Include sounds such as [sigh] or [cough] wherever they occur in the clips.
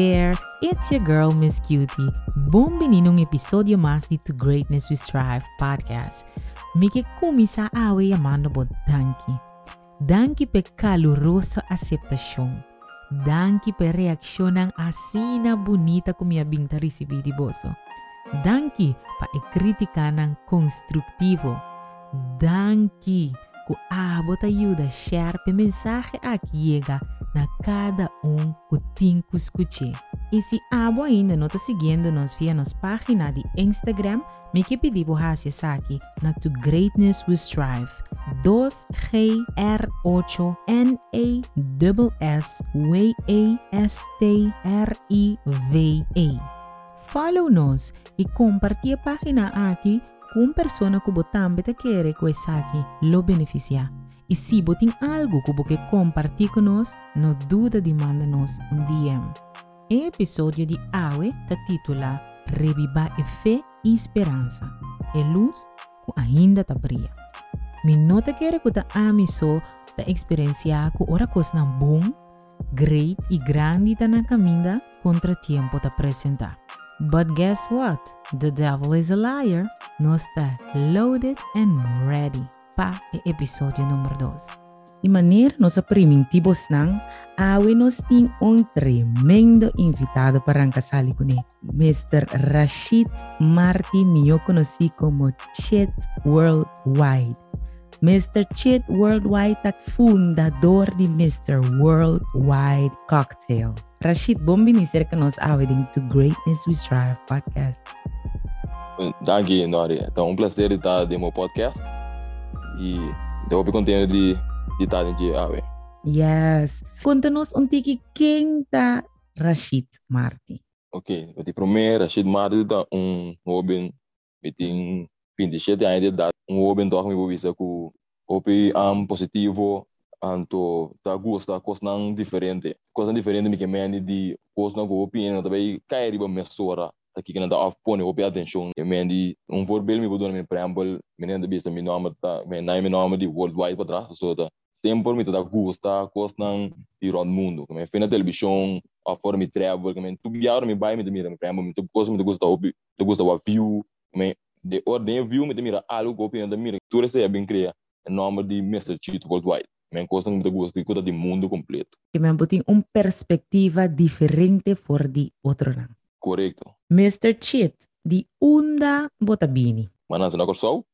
there, it's your girl Miss Cutie. Bom-vindo num episódio mais de To Greatness We Strive podcast. Me que começa a awe amando bo danki. Danki pe calorosa aceitação. Danki pe reaksyonan asina bonita minha binta recebi de boso. Danki pa e criticanan construtivo. Danki ku abot ajuda share pe mensaje aqui chega na cada um que tem que escutar. E se abo ainda não está seguindo nos via nossa página de Instagram, me que para acessar aqui na To Greatness We Strive. 2 G R 8 N A S S W A S T R I V E. Compartilhe a página aqui com pessoa que também quer que essa aqui lo beneficiar. E se você tem algo que você compartilhar conosco, não duda de mandar-nos um DM. O episódio de hoje está titulado Reviva a fé e esperança. É luz que ainda está brilha. Me nota que você ama só da experienciar que ora coisa não bom, great e grande está na caminho contra tempo está apresentar. But guess what? The devil is a liar. Nós está loaded and ready pa e episódio número 2. De maneira nossa primitivos nang, awe nos tem um tremendo invitado para arrancar com ele. Mr. Rashid Marti, eu conheci como Chet Worldwide. Mr. Chet Worldwide é fundador de Mr. Worldwide Cocktail. Rashid, bom venir que nós awe to Greatness We Strive podcast. Danke, Nori. Então, um prazer estar no meu podcast e devo contente de, de estar aqui. Awe. Yes. Conta-nos um tiki quem está Rashid Marti. Ok, o primeiro Rashid Marti é um jovem que tem 27 anos de idade. Um jovem que me visa com opi um positivo anto ta coisa não diferente coisa diferente me que me de coisa não go opinião também cair riba mesora que não dá pone opi atenção e me de um voorbeeld me vou dar me preâmbulo me nem de bisa me nome tá me nem me nome de worldwide para trás so tá sempre me tá gosta coisa não de round mundo me fez na televisão a forma me travel me tu biar me vai me de mira me preâmbulo me tu coisa me gosta opi tu gosta o view me de ordem view me de mira algo opinião de mira tu recebe bem criar em nome de Mr. Cheat Worldwide. Me gosto muito gosto de cuidar do mundo completo. Que me tem uma perspectiva diferente for de outro lado. Correto. Mr. Cheat, de onda botabini. Mas na Corsol,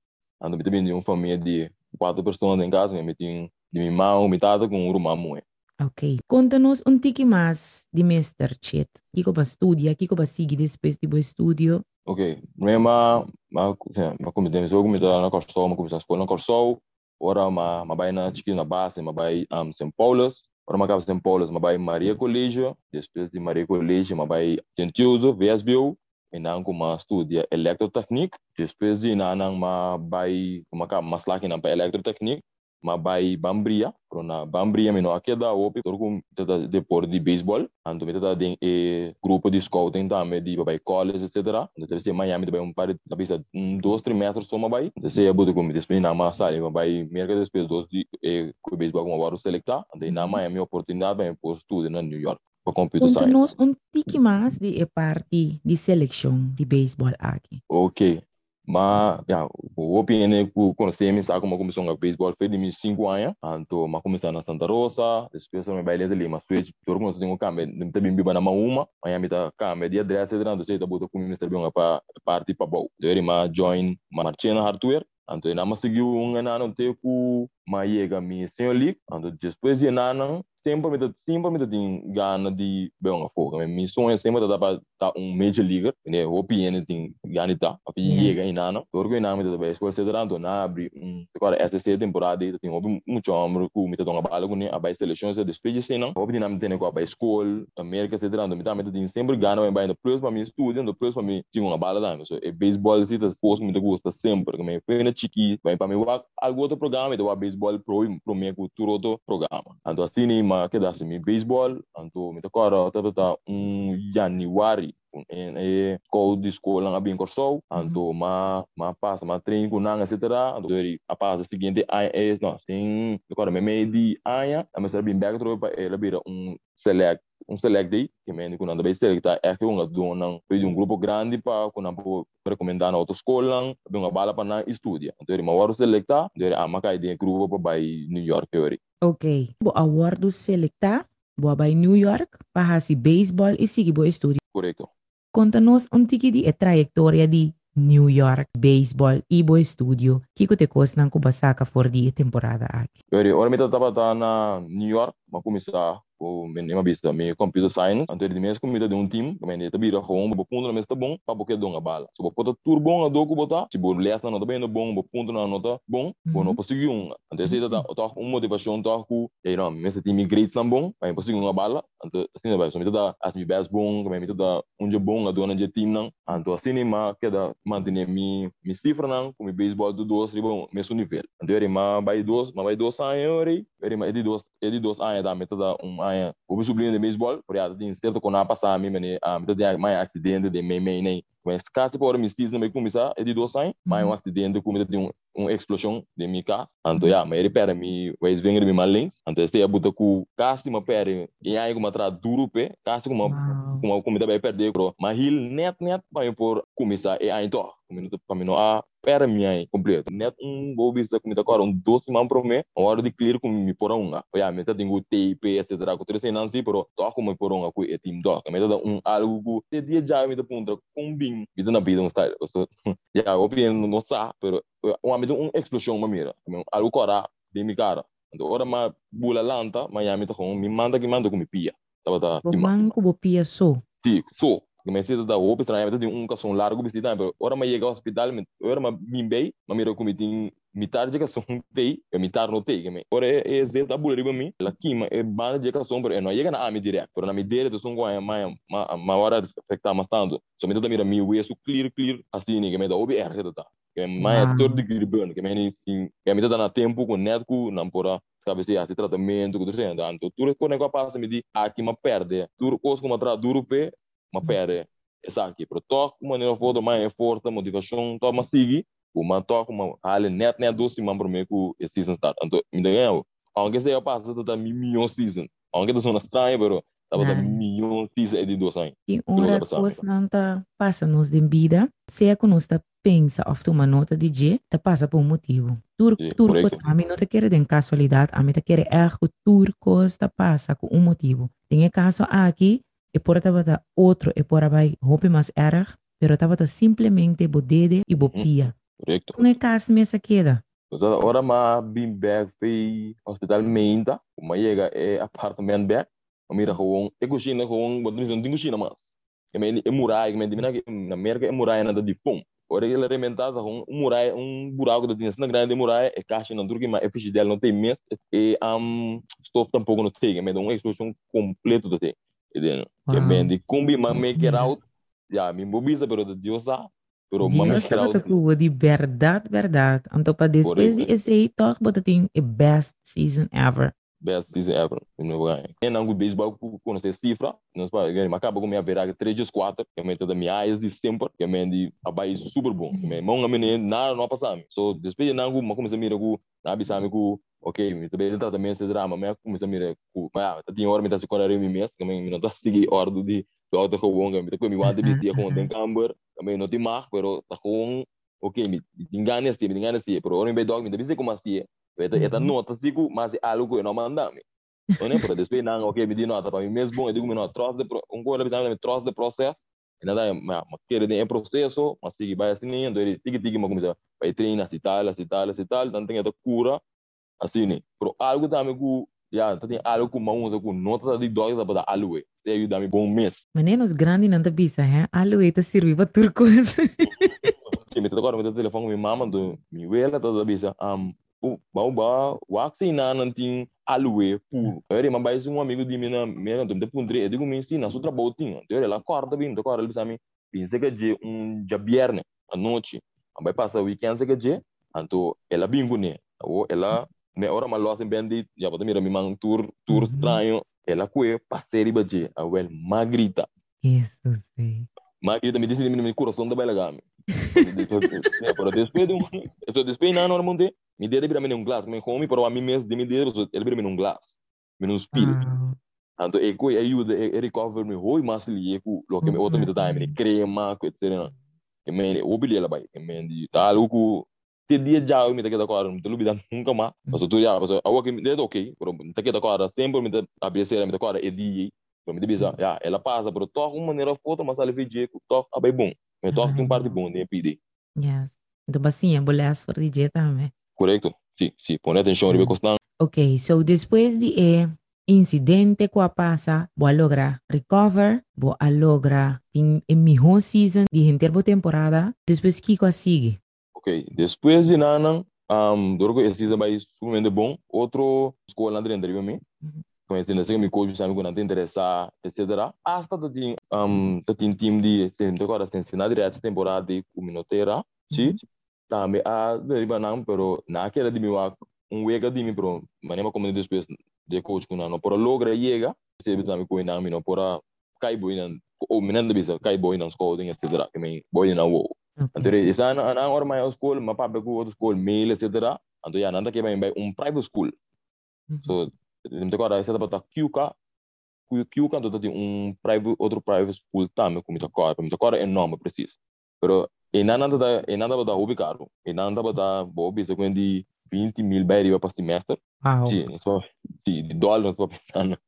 ando bem de uma família de quatro pessoas em casa, me tem de minha minha tata com um irmão. Ok. Conta-nos um tique mais de Mr. Cheat. O que você estuda, o que você segue depois do estudo? Ok. Ma, ma, comecei a começar na Corsol, ma comecei a escola na Corsol, ora ma mabai na na base mabai um, St. Paulus ora macava St. Paulus mabai Maria Colégio depois de Maria Colégio mabai Gentiuso VSBU e não como estudia eletrotecnic depois de não mabai como acaba maslaki na eletrotecnic mabai Bambria na Bambria mino aqui da OP torco tata deporte de beisebol anto me tata den e grupo de scouting também de babai college etc então se Miami também um par de bisa dois trimestres só mabai então se abudo como depois na massa ali mabai merca depois dois de e com beisebol como varo selectar então na Miami oportunidade bem por estudo na New York para computer science. Conta-nos um tique mais de parte de seleção de beisebol aqui. Ok. Ma, ja, o opinione ku conhecemos sabe como começou a beisebol foi de 5 anos, então ma começou na Santa Rosa, depois me baile ali, mas switch, todo mundo tem um câmbio, não tem bem na uma, mas me tá câmbio de adresse, então você tá botando como Mr. Bion para parte para bom. Então ma join ma Martina Hardware, então na ma seguiu um ano te ku ma chega mi senhor league, então depois de ano sempre me sempre me tem gana de bem uma fogo, mas sonho sempre tá para tá um major league, né, o PN tem gana tá, a chega em ano, todo que não me tá bem, escola cedo então na abrir um agora essa temporada tem houve muito amor com tá uma bala com a base seleção se despede se não, houve dinâmica tem com a base escola, América cedo então me tá me tem sempre gana bem no plus para mim estudo, no plus para mim tinha uma bala da, so é beisebol se tá posto me gosta sempre, me foi na chiqui, vai para mim algo outro programa, então beisebol pro pro mim cultura outro programa, então assim ma que dá-se mi baseball, anto mi takora tata um Januari, en e ko di escola nga bin corso anto ma ma passa ma nanga etc anto deri a passa seguinte ai é não sim agora me me di aya a me bin back tropa ela bira um select um select day que me quando bem selecta é que um dona um grupo grande para quando po recomendar na autoescola bem uma bala para na estudia então ele mawaro selecta ele a makai de grupo para by New York teori ok bo awardo selecta bo by New York para si baseball e seguir bo estudio correto conta-nos um tiki a trajetória de New York baseball e bo estudio que te costa não kubasaka for di temporada aqui. Ori, ora me tava na New York, mas começar o menino vista me computer science anto ele mesmo comida de um time que me tabira com bo ponto na mesa bom para porque donga bala. So bota tur bom a doku bota se bo lesa na bem no bom bo na nota bom bo no possui um anto esse tá tá um motivação tá ku e não mesa time great na bom para possui uma bala. Anto assim vai so me tá as me best bom que me tá um je bom a dona de time não. Anto assim ma que da manter mi mi cifra não como baseball do dois bom mesmo nível. Anto ele ma vai dois ma vai dois anos ele ma ele dois ele dois anos da metade um aia o sublinho de beisebol por aí tem certo quando a passar a mim mane a metade de mais acidente de mei mei nem mas caso por me começar é de dois anos mais um acidente como de um uma explosão de minha casa então já mas ele pera me vai vir de mal lens então esse é buta com caso uma pera e aí como atra duro pe caso como como comida vai perder pro mas hil net net vai por começar e aí então como para mim a pera minha completo. Net um bobis da comida agora um doce man pro me a hora de clear com me por um já me tá tenho tape etc com sem não sei pero tô como por um com e team dog me tá um algo de dia já me tá ponto com bim. Tá na vida um style so já o bem não sa pero uma me um explosão uma mira. Algo cora de mi cara. Então ora ma bula lanta me tá com me manda que manda com me pia. Tava tá man ko bo pia so sim so comecei a dar roupa estranha, eu um cação largo, mas não, ora mas chega ao hospital, ora mas bem bem, mas mira como tem mitar de cação tei, eu mitar no tei, que ora é é zé da bulha para mim, lá aqui mas é banda de cação, mas não chega na ame direto, por na me do som com a mais ma hora afetar mais tanto, só me dá mira mi o isso clear clear assim, que me dá obi er que tá, que mais todo de gribando, que me que me dá na tempo com netco, não pora sabe se esse tratamento que tu sendo, então tudo quando eu passo me diz aqui uma perde, tudo coisa como tra duro pe ma pere esa aqui pro toque maneira foda mais forte motivação to ma sigi o ma toque ma hale net net doce ma pro me ku e season start então me ganha aunque seja passa da mi milhão season aunque das uma estranha pero tava da milhão season de dois anos tem hora coisa não tá passa nos de vida se é que nós tá pensa of tu uma nota de G tá passa por um motivo. Tur turcos a mim não quer de casualidade a mim te quer erro turcos tá passa com um motivo. Tem caso aqui e por estava da outro e por vai roupa mais erg, pero estava da simplesmente bodede e bopia. Correcto. Como é que as mesa queda? Então, agora ma bim back foi hospital meinta, uma chega é apartamento uma mira com é cozinha com, botar não cozinha mais. Que me é muralha, que me dimina na América é muralha nada de pum. Ora ele rementada com um muralha, um buraco da dinheiro na grande muralha, é caixa na turca, mas é ficha dela não tem mês, e um stop tampouco não tem, me dá uma explosão completa do tem. Entendeu? Que me de kumbi ma make it out. Ja, mi bobisa pero de diosa. Pero ma make it out. Dios de verdade, verdade. Então para depois de esse toch, bota tem a best season ever. Best season ever. No vai. E não good baseball com essa cifra, não para, que acaba com minha verá 3 dias 4, que me da minha eyes de sempre, que me de abai super bom. Que me mão a menina nada não passa. So depois de não, ma começa a mirar com, na bisame com ok, mi também tem tratamento de drama, mas como se mira, mas tinha hora me tá se correr mi mês, também me não tá seguir ordem de do auto gewoon, me tá com mi wante bis dia com tem camber, também não tem mar, pero tá com ok, me ganas de, me ganas de, pero hora me dog me tá bis como assim, eta eta nota sigo, mas é algo que não manda me. Não é para depois não, ok, me di nota para mim mesmo, eu digo me não troço de um coisa me troço de processo. Nada, mas querer em processo, mas sigue vai assim, então ele tique tique, mas começa vai treinar, se tal, se tal, se tal, então tem essa cura assim, pero algo também que já tem algo que mãos com nota de dói da alue. Se aí dá me bom mês. Meninos grande te bisa? Alue te serve para turcos. Se me agora me telefone me mama do me vela toda bisa. Um, o bau ba waxi na não tem alue puro. Ele mas vai um amigo de mim na minha não tem pundre, eu digo me ensina só trabalho tinha. Então ele lá corta bem, agora ele bisa me pensa que de um dia viernes à noite. Vai passar o weekend que dia, então ela bingo né. Ela me ora ma losin bendi ya bota mira mi mang tour tour estranho ela que passeio baje a wel magrita isso sim eu também disse meu coração da bela gama. Pero después de un, eso después nada normalmente, mi dede bira um glass, me home, pero a mim mesmo de mi dede, ele bira um glass, me um spill. Então, eu coi ajuda, eu recover me hoi mas li eu lo que me outro me dá, me crema, etc. Que me obili ela vai, que me tal o tá que da cora, me lubi dan nunca mais. Mas tu já, mas a que me dede ok, pero me tá que da cora, sempre me tá abrir me tá cora, e di, me bisa, ya, ela passa, pero toca uma maneira foto, mas ela vê que toca, abai bom. Me toca um parte bom, né, pide. Yes. Então, basinha, bolas for DJ também. Correto. Sim, sim. Põe atenção, mm. costando. Ok, so depois de eh, incidente que passa, vou lograr recover, vou lograr em melhor season de interbo temporada, depois que sigue. Ok, depois de nada, um, esse season vai sumamente bom. Outro escola na de mim. conhecendo assim me coach sabe quando te interessar etc hasta tem um tem time de sempre agora sem sinal direto temporada de comunitera sim também a deriva não pero naquela de meu um wega de mim pro manema como depois de coach com não por logra chega se também com não não por cai boi não ou menando bisa cai boi não scouting etc que me boi não então essa na na hora mais school para com outro school mail etc então já nada que vai um private school so Limite agora, essa dá QK, QK então tem um private, outro private school também, como está agora, como está agora é enorme, preciso. Pero, e nada da, e nada da hobby caro, e nada da hobby, se quindi 20 mil bari per semestre. Wow. Sì, so, sì, di dollari sto pensando.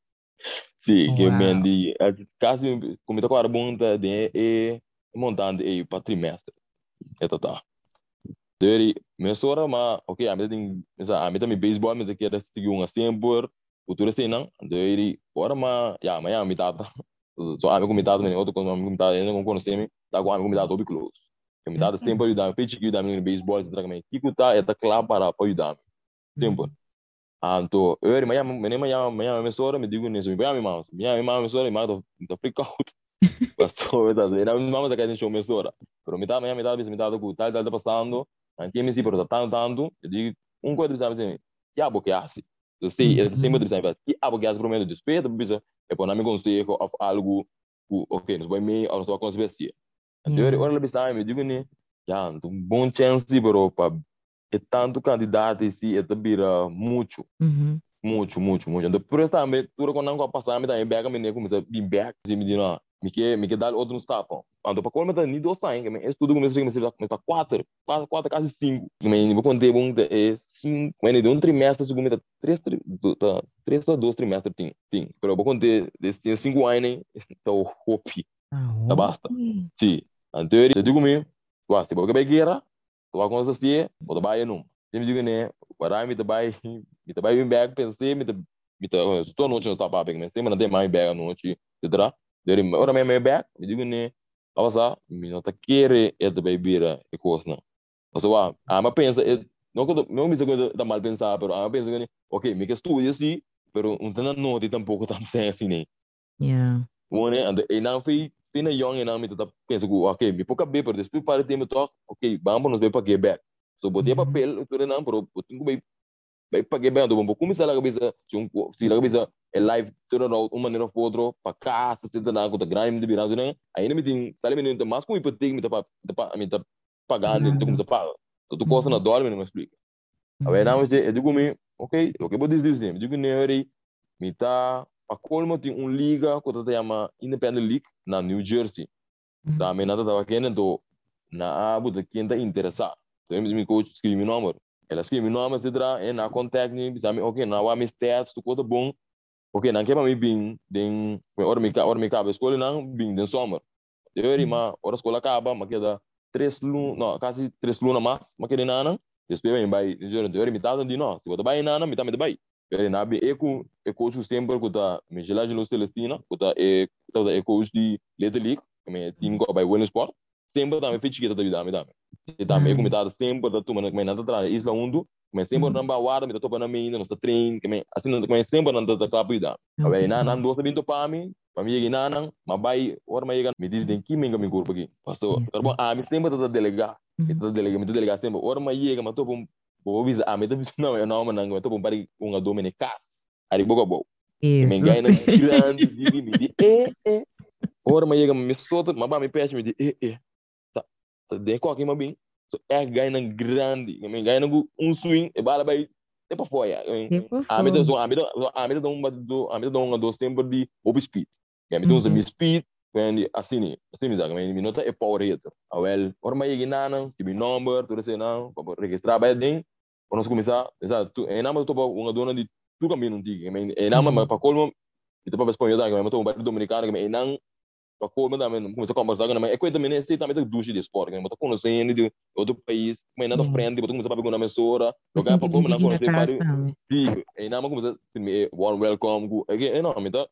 Sì, che mendi, quasi, come está agora, bom, de, e montando e per trimestre. Total. Dari, mesora ma, ok, a mim tem, a mim também baseball, a mim era seguir um sempre, futura cena dari ora ma ya ma ya mitata so ame ko mitata ne outro quando ame ko mitata ne ko conhece tá com ame ko mitata obi close que mitata sempre ajudar peixe que ajudar no baseball etc que kuta é tá claro para ajudar sempre anto eu ma ya me ma ya ma ya me sora me digo nisso me me me me me me mata tá freak out passou essa era me mãos acá show me sora pero mitata ma ya mitata me mitata ku tal tal tá passando antes me se tanto tanto eu digo um quadro sabe assim ya porque assim Eu sei, é sempre de que algo que as prometo despeito, bisa é para me conselho of algo que, ok, nos vai meio, ou só consequência. Então, eu olho bisa me digo né, já, um bom chance para para é tanto candidato e se é vira muito. Muito, muito, muito. Então, por isso também, tudo quando não passar, me em bega, me nem começa a vir back, se me diz, me me quer dar outro stop. Ando para como tá nem dois saem, que é tudo começa a começar a quatro, quatro, quatro, quase cinco. Me vou contar bom é cinco, mas de um trimestre segundo tá três, tá três ou dois trimestres tem, tem. Pero vou contar desse cinco anos, [laughs] tá o hope. Tá basta. Sim. Então eu digo me, uau, se vai guerra, tu vai conseguir, ou tu vai não. Eu digo né, para mim tá vai, me tá vai vir back, pensei, me tá me tá, estou não tinha stop up, mas sempre não tem mais back não etc. Dari ora me back, eu digo né Awasa, minota kere et bay bira e kosna. Asa wa, ama pensa et no ko não me coisa da mal pensar, pero ama pensa que ok, me que estudia sim, pero um tana no de tampouco tam sem assim nem. Yeah. One and e não foi fina young e não me tá pensa que ok, me pouca bem, pero depois para ter me talk, ok, vamos nos ver para get back. So botia papel, tu não, pero tenho bem bem para get back, então como se ela cabeça, se ela cabeça é live toda uma maneira ou outra para casa se tá na conta grande de né? Aí me tem tá ali me mais com hipoteca me tá para me tá pagando então como se paga tu costa na dólar me não explica. Aí não mas eu digo me ok o que vou dizer né digo né aí me tá a colmo tem um liga que se chama Independent League na New Jersey. Da me nada tava querendo na abu de quem tá interessado. Então me coach escreve meu número ela escreve meu número se dá e na contact me sabe? Ok na wa me stats tu coisa bom Oké, dan kema mi bing den ora mi ora mi cabe escola não bing den somer. Eu eri ma ora escola acaba, ma queda três lu, no, quase três luna mais, ma queda nana. Depois vem vai, eu eri mi tata di no, se você vai nana, mi tama de vai. Eu eri nabi eco eco o sempre me gelagem no Celestina, que tá e tá da eco de Little League, me team go by Winning Sport. Sempre tá me fez que tá vida me dame. E tá me como tá sempre tá tu, mas nada tá isla undo. Kung sempre mm. ba wara mi to pa na mi no sa train kami asin na kung sempre na ta kapu ida. Awe na nan do sa binto pa mi pamilya ginanang mabay or mayigan mi di den kimi kami grupo gi. Pasto karbo a mi sempre ta delega. Ita delega mi delega sempre or mayiga ma to pum bo visa a mi to na ma na ma nang to pum pari un ado me cas. Ari bogo bo. Isso. [laughs] Me ngai na grande di mi di eh eh. Ora, mas chega, me solta, mas vai me pede, me diz, eh, eh, de qualquer uma bem. So, é ganha grande, me ganha um swing, e bala vai, é para fora. A medida do, a medida, a medida do, do, a medida do, do tempo de over speed. A medida do speed, quindi assim, assim, mas me nota é power rater. Awel, ora mas chega nana, tipo number, tudo assim, não, para registrar bem dentro. Quando nós começar, exato, é nada, tu uma dona de tu caminho não diga, é nada, mas para colmo, e para espanhol, que eu tô um bairro dominicano, que é não para como também começa a conversar com mas é coisa também esse também tem ducha de esporte que eu tô conhecendo de outro país mas nada frente botou começa a pegar uma mesora jogar para como não conhecer para digo e não começa a me warm welcome go é não me tá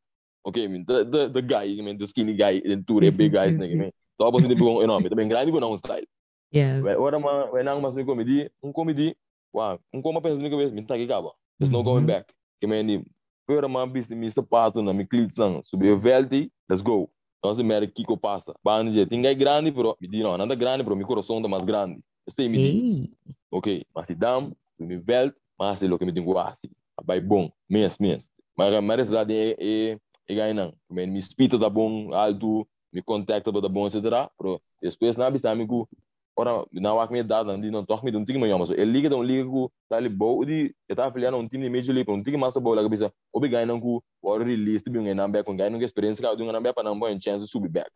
ok me the the the guy me the skinny guy the two big guys né me tá bom de bom não me também grande com não style yes. Ora mas when não mas me comedy um comedy wow um como pensa me cabeça me tá acaba there's no going back que me Ora, mas me sapato na me clique não. Subir velti let's go Entonces, mira, Kiko pasa. Van decir, tenga grande, pero me digo, no, nada grande, pero mi corazón está más grande. Este me digo, ok, mas se dam, mi belt, mas é o que me digo assim. Vai bom, mês, mês. Mas a verdade é, é, é ganhar. Mi espírito tá bom, alto, mi contacto tá bom, etc. Pero depois, na bisa, amigo, ora na wak me dad nan di non toch me dun ting mayama so el liga don liga ku tali bo di eta filia non tim ni major league un ting masa bo la bisa obi gai nan ku or release bi ngai nan back gai nan experience ka dung nan back nan bo en chance to be back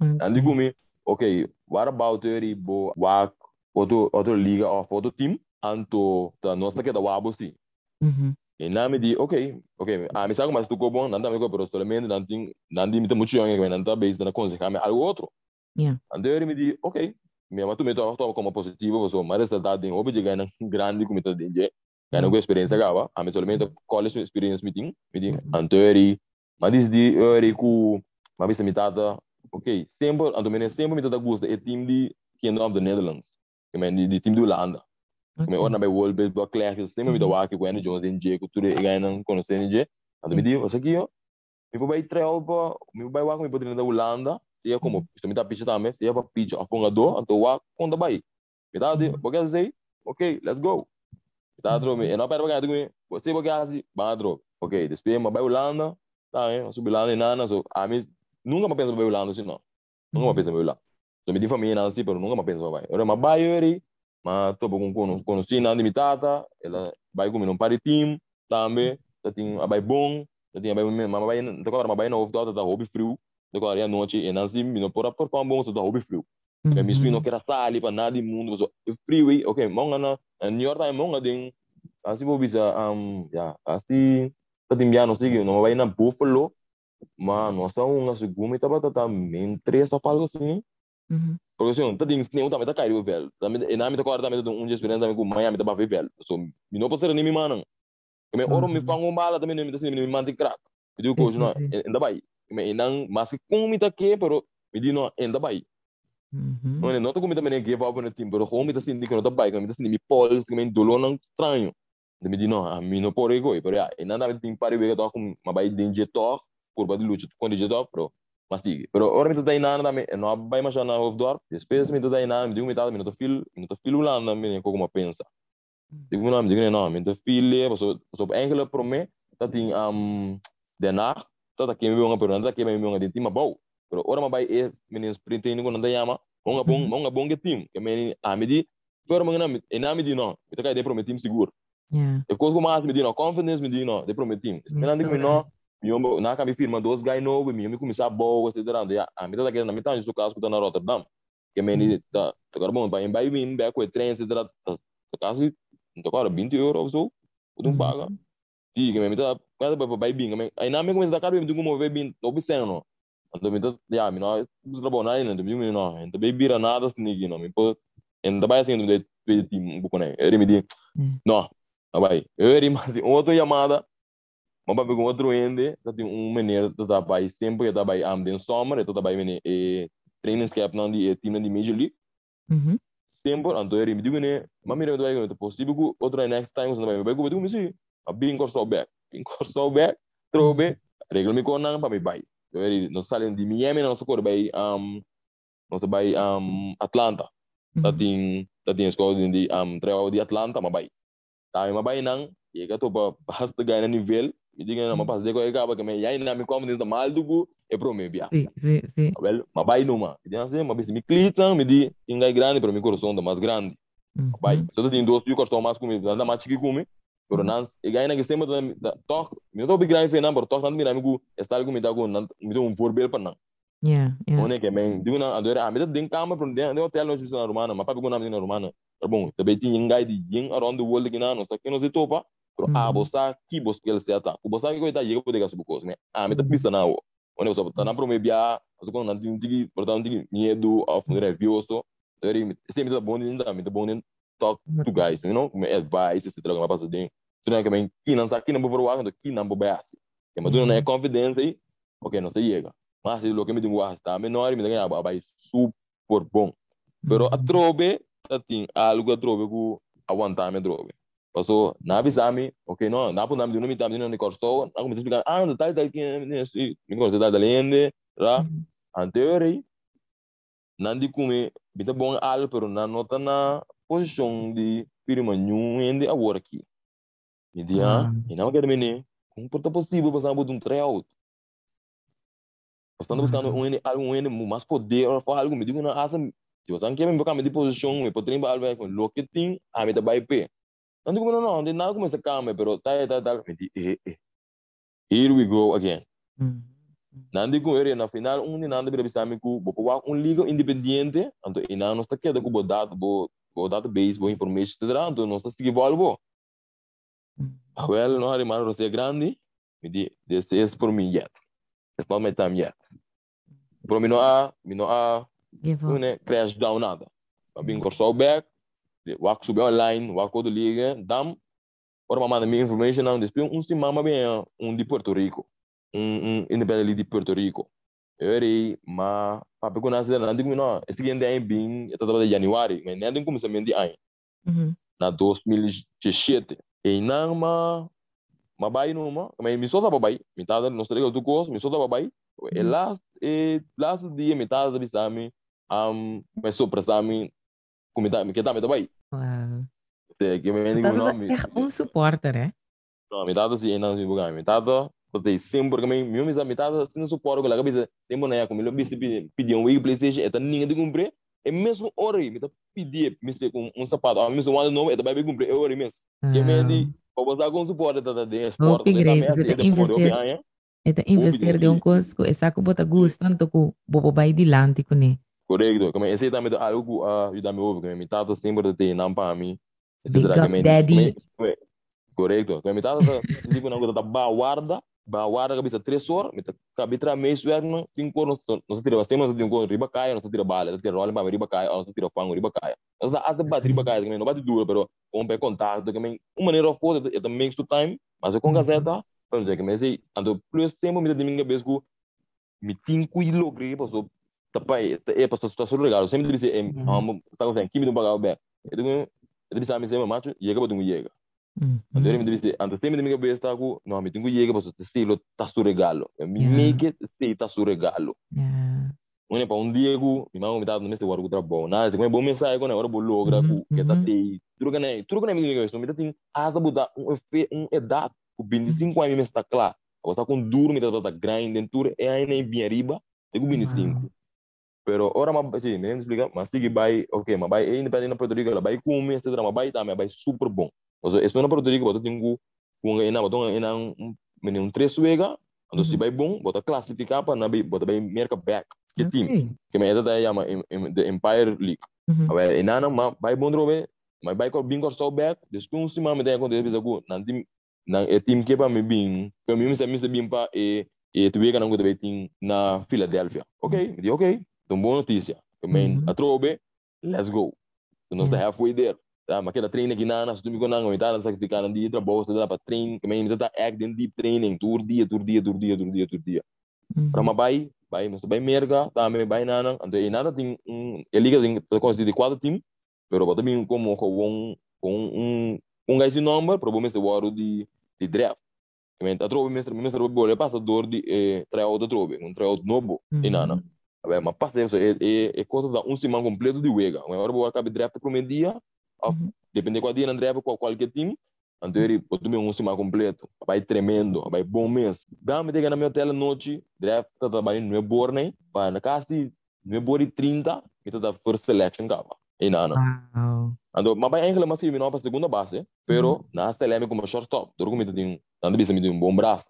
and digo me okay what about eri bo wak outro outro liga of outro team anto ta nossa que da wabo si? Mhm e na me di okay okay a mi saco mas tu ko bom nan da me ko pero solamente nan ting nan di mi ta mucho yang nan ta base na conseja me algo outro yeah. And eri me di okay minha tu me to como positivo so mas resultado tem obje ganha grande como todo dia ganha com experiência gava a me solamente college experience meeting meeting anterior mas diz de eu ku mas bisa mitata ok sempre ando mene sempre mitata gosta é time de Kingdom of the Netherlands que men de time do Holanda me ora bei World Baseball Classic sempre me da waki com Jones em dia tudo e ganha conhecer em dia ando me diz você aqui ó me vou vai trail pa me vai waki me poder da Holanda siya como se me tá pitch também siya para pitch a pongador então wa tá de porque sei ok let's go. Tá dro me não pera para me você porque assim badro ok depois me vai Holanda tá hein? Subir lá em nana so a mim nunca me penso vai Holanda assim não. Nunca me penso vai lá so me difa me nada assim pero nunca me penso vai ora me vai ele mas tô com com conheci na de mitata ela vai comigo um party team também tá tem a vai bom tá tem a mas vai não tá agora mas vai não tá hobby frio agora à noite e não se não pode performar bom tudo hobby frio. Porque me suíno que era sali para nada do mundo so frio ok monga na New York time monga ding assim vou bisa um ya assim tá timbiano sigue não vai na Buffalo. Mas nossa uma segunda estava tá men três só algo assim. Porque assim tá ding sneau também tá caiu velho. Também e na me tá agora também um dia experiência também com Miami tá bem velho. So me não posso nem me manang me oro me fango bala também me tá me me mantém crack. Eu digo não ainda vai me inang masih kung mita ke pero midi no enda bai mhm no no to kumita mene give up no team pero kung mita sindi ko no bai ko mita sindi mi pol que men dolo nang estranho de midi no a mi no por ego pero ya ina na team pare vega to com mabai dinje to curva de luta com dinje to pero mas sigue pero ora mita dai nana me no bai mas na of dorp depois mita dai nana me digo mita me to feel me no to feel ulanda me ko como pensa. Digo não me digo não me to feel so so enkele pro me dat ding um daarna tata kemi bonga pero nanda kemi bonga di tim bau pero ora ma bai e meni sprint ini nanda yama monga bong monga bonga tim ke meni amidi pero monga na ina midi no kita kai de prometim seguro yeah. E coisa mais midi no confidence midi no de prometim nanda que no mi ombo na ka mi firma dos guy no mi mi começar bom etc ya amida da que na mitad de caso que na Rotterdam. Que meni ta ta carbon bai bai vim bai com trem etc ta quase então agora 20 euros ou so tu paga Sì, che mi metà quando poi vai bing, ai nami come da caro mi tu come vai bing, dopo seno. Quando mi metà ya mi no, tu tra buona ina, tu mi no, ente baby ra nada snigi no, mi po ente vai assim de de team buco né. Ele me diz, no, vai. Ele mas outra chamada. Mas vai com outro ende, tá tem um menino tá vai sempre tá vai am den summer, tá vai menino e training camp não de time de major league. mhm Sempre, então ele me diz né, mas mira vai com possível que outra next time você vai vai com tu sim. A bin corso back bin corso back trobe regla mi ko nang pa mi bay very no salen di Miami no so ko bay um no so bay um Atlanta. Tating tating sko di um treo di Atlanta ma bay tayo ma bay nang ye ka to ba bahas ta gana nivel me diga na mapas de ko acaba que me ya ina me como dentro mal do é pro me bia. Sim, sim, sim. well ma bai numa e assim ma bisi me clita me di ingai grande pero mi coração da mais grande bai Uhum. só tem dois più coração mais comigo nada mais chique comigo pero nan e gai na que sempre da toc me tô big grande fe number toc nan me na me go está algo me dá go nan me dá um voorbeeld para nan Yeah, yeah. One que men, digo na adore, ah, me dá den cama para den, den hotel no na romana, mas papi go na na romana. Tá bom, também tem ingai de yin around the world que não sei que não se topa. Pero ah, Uhum. bosa que bos que ele se ata. O bosa que coita chega poder gastar bocos, me. Ah, me tá pista na o. Onde eu só tá na pro me bia, as coisas não tem tigi, portanto tigi medo of nervioso. Dari, sempre tá bom ainda, me tá bom ainda talk to guys, you know, me advice, traga uma passa den. Tu não que men, que não sabe que não vou falar, que não vou bear. Que mas tu não é confidência aí, ok, não se chega. Mas se lo que me digo, está menor, me dá ganhar, vai super bom. Pero a Uhum. trobe, tá tem algo a trobe que aguentar me trobe. Passou, na avisame, ok, não, na por nome de nome, tá menino de corso, na comecei a explicar, ah, não tá, tá, que é, me conhece da lende, tá? Uhum. Anterior aí, não de comer, bita bom algo, pero não nota na posição de firma nenhum ainda agora aqui. Ah, Wow. e não quero menino, como porta possível passar por um tryout? Estando buscando um algo um N, mais poder, ou falar algo, me digo, não, asa, você não quer me botar de posição, me pode treinar algo, com lo que tem, a me tá vai pé. Não digo, não, não, de nada começa a calma, pero tá, tá, tá, me diz, eh, eh. Here we go again. Nandi com ele na final um de nada bira bisami ku bo wa um liga independente anto ina no sta queda ku bo dado bo database bo information etc anto no sta sigi volvo Uhum. well no hari mano rosé grande me di this is for me yet. It's not my time yet. Pro me no a me no a Give up. ne crash down nada ma bin corso back. Wa sube online wa ko do liga dam. Ora ma manda mi information não despion um sim mama bem um de Porto Rico. Um um independente de Porto Rico eu erei ma papi ko nasa na digo no é bem eu tava de januário mas nem tem como se mendi Uhum. na 2017 e não ma ma bai no ma me solta babai me tá no estrega do cos me solta babai e Uhum. last e last dia me tá da bisami um me sopra sami como tá me que tá me babai Wow. que me digo Dat no echt een supporter, hè? No, metade si enang si bukan. Metade, porque sempre que me meu misa metade se não suporta que lá cabeça tem me lo bisi pedir um PlayStation, eta ninguém de cumprir. É mesmo hora, me tá pedir, me se com um sapato, a mesmo ano novo, eta vai cumprir, é hora mesmo. Que me di, para você com suporte eta de esporte, você tem que investir. investir. Het investeer de um coisa, é saco bota gosto, tanto que bobo vai de lante com ele. Correcto, como esse também é algo a ajudar me over, que me metade sempre tem não para mim. Big up, daddy. Correcto, que metade tipo não tá ba guarda, ba guarda cabeça três horas, me tá cabitra mês werk não, cinco horas, não se tira se tira com riba não se tira bala, se tira rola para riba não se tira fango riba caia. Não se até bate riba caia, que não bate duro, pero com pé contato, me uma maneira of course, it makes to time, mas com gazeta, vamos dizer que me sei, ando plus me dá minha vez que me tinha cuidado que passou tapai é passou só regalo sempre disse é está com que me não pagar bem então eu disse a mim sempre macho chega para tu chega então ele me disse antes sempre me cabeça está com não me tenho chega passou te selo está só regalo. Me make it sei está só regalo. É para um dia que me mão me dá no mês de guarda trabalho nada se é bom mensagem quando agora vou logra que está tei tudo que não tudo que não me diga isso me dá tem asa buda um um edad o 25 anos me está claro. Você com duro me dá toda grind tudo é aí nem bem arriba tenho 25 pero ora ma sì, me explica, ma sigi bai, ok, ma bai é independente na Puerto Rico, la bai come, etc, ma bai também bai super bom. Ou seja, isso na Puerto Rico, bota tingu, com ina, bota ina menino um três suega, ando se bai bom, bota classificar para na bai, bota bai merca back, que team, que me eda chama the Empire League. Awe ina na ma bai bom drobe, ma bai ko bingo so back, depois um cima me tem quando eles agu, nanti nang e team que para me bing, que me me se me se bim pa e e tu vega nango de team na Philadelphia. Ok, di ok. Então, boa notícia. Também, Uhum. a trobe, let's go. So, nós está halfway there. Tá? Mas aquela treino aqui na, nós que não, então, nós temos que não dia, trabalho, está para treino, também, nós está act in deep training, tour dia, tour dia, tour dia, tour dia, tour dia. Para uma bai, bai, mas bai merga, também bai nana, então, e nada tem, um, ele liga, tem, considerado de quatro time, pero bota bem como com um, com um, um sem número, provavelmente o aro de, de draft. Também, a trobe, mestre, mestre, é passador de, eh, tryout da trobe, um tryout novo, e nana. Vabbè, ma passa isso, é, é, é coisa da um semana completo de wega. Agora vou acabar draft para o dia, Mhm. depende qual dia na draft, qual qualquer time, Então ele botou um cima completo, vai tremendo, vai bom mês. Dá me na minha tela noite, draft tá trabalhando no Borne, para na casa de no Borne 30, e tá da first selection cava. E nana. Wow. Ando, mas vai ainda mas me para segunda base, pero na seleme como shortstop, dorgo me tem, ando bisa me tem um bom braço.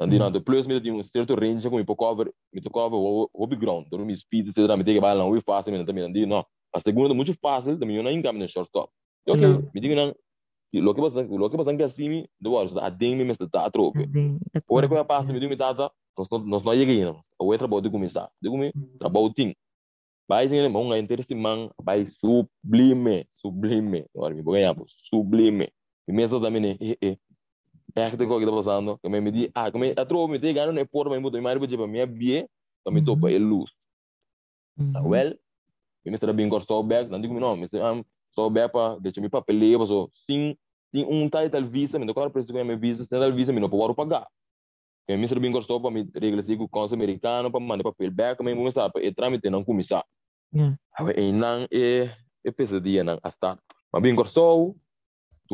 Andi na plus me tem um certo range me cover, me to cover hobby ground, dorgo me speed, se dá me tem que bala não, fácil me também andi, não. A segunda muito fácil, também eu não engano no shortstop. Ok, me digo não, lo que pasa lo que pasa que assim do war a ding me me está trope ora que passa me digo tata nós nós não chega ainda o outro trabalho de começar digo me trabalho ting vai sim um interesse man vai sublime sublime. Ora me vou ganhar sublime. E mesmo também é é é que tô que tá passando que me di ah como a trope me tem ganho né por me muito mais para minha bie também topa é luz well me está bem corso back não digo não me so bepa de chami papeleo so sim sim um title visa me do cara preciso ganhar visa sem tal visa me não pode pagar que me bem corso para me regra se com consul americano para mandar papel back me vamos sabe e tramite não começar yeah ave e não e e pesadilla não hasta mas bem tu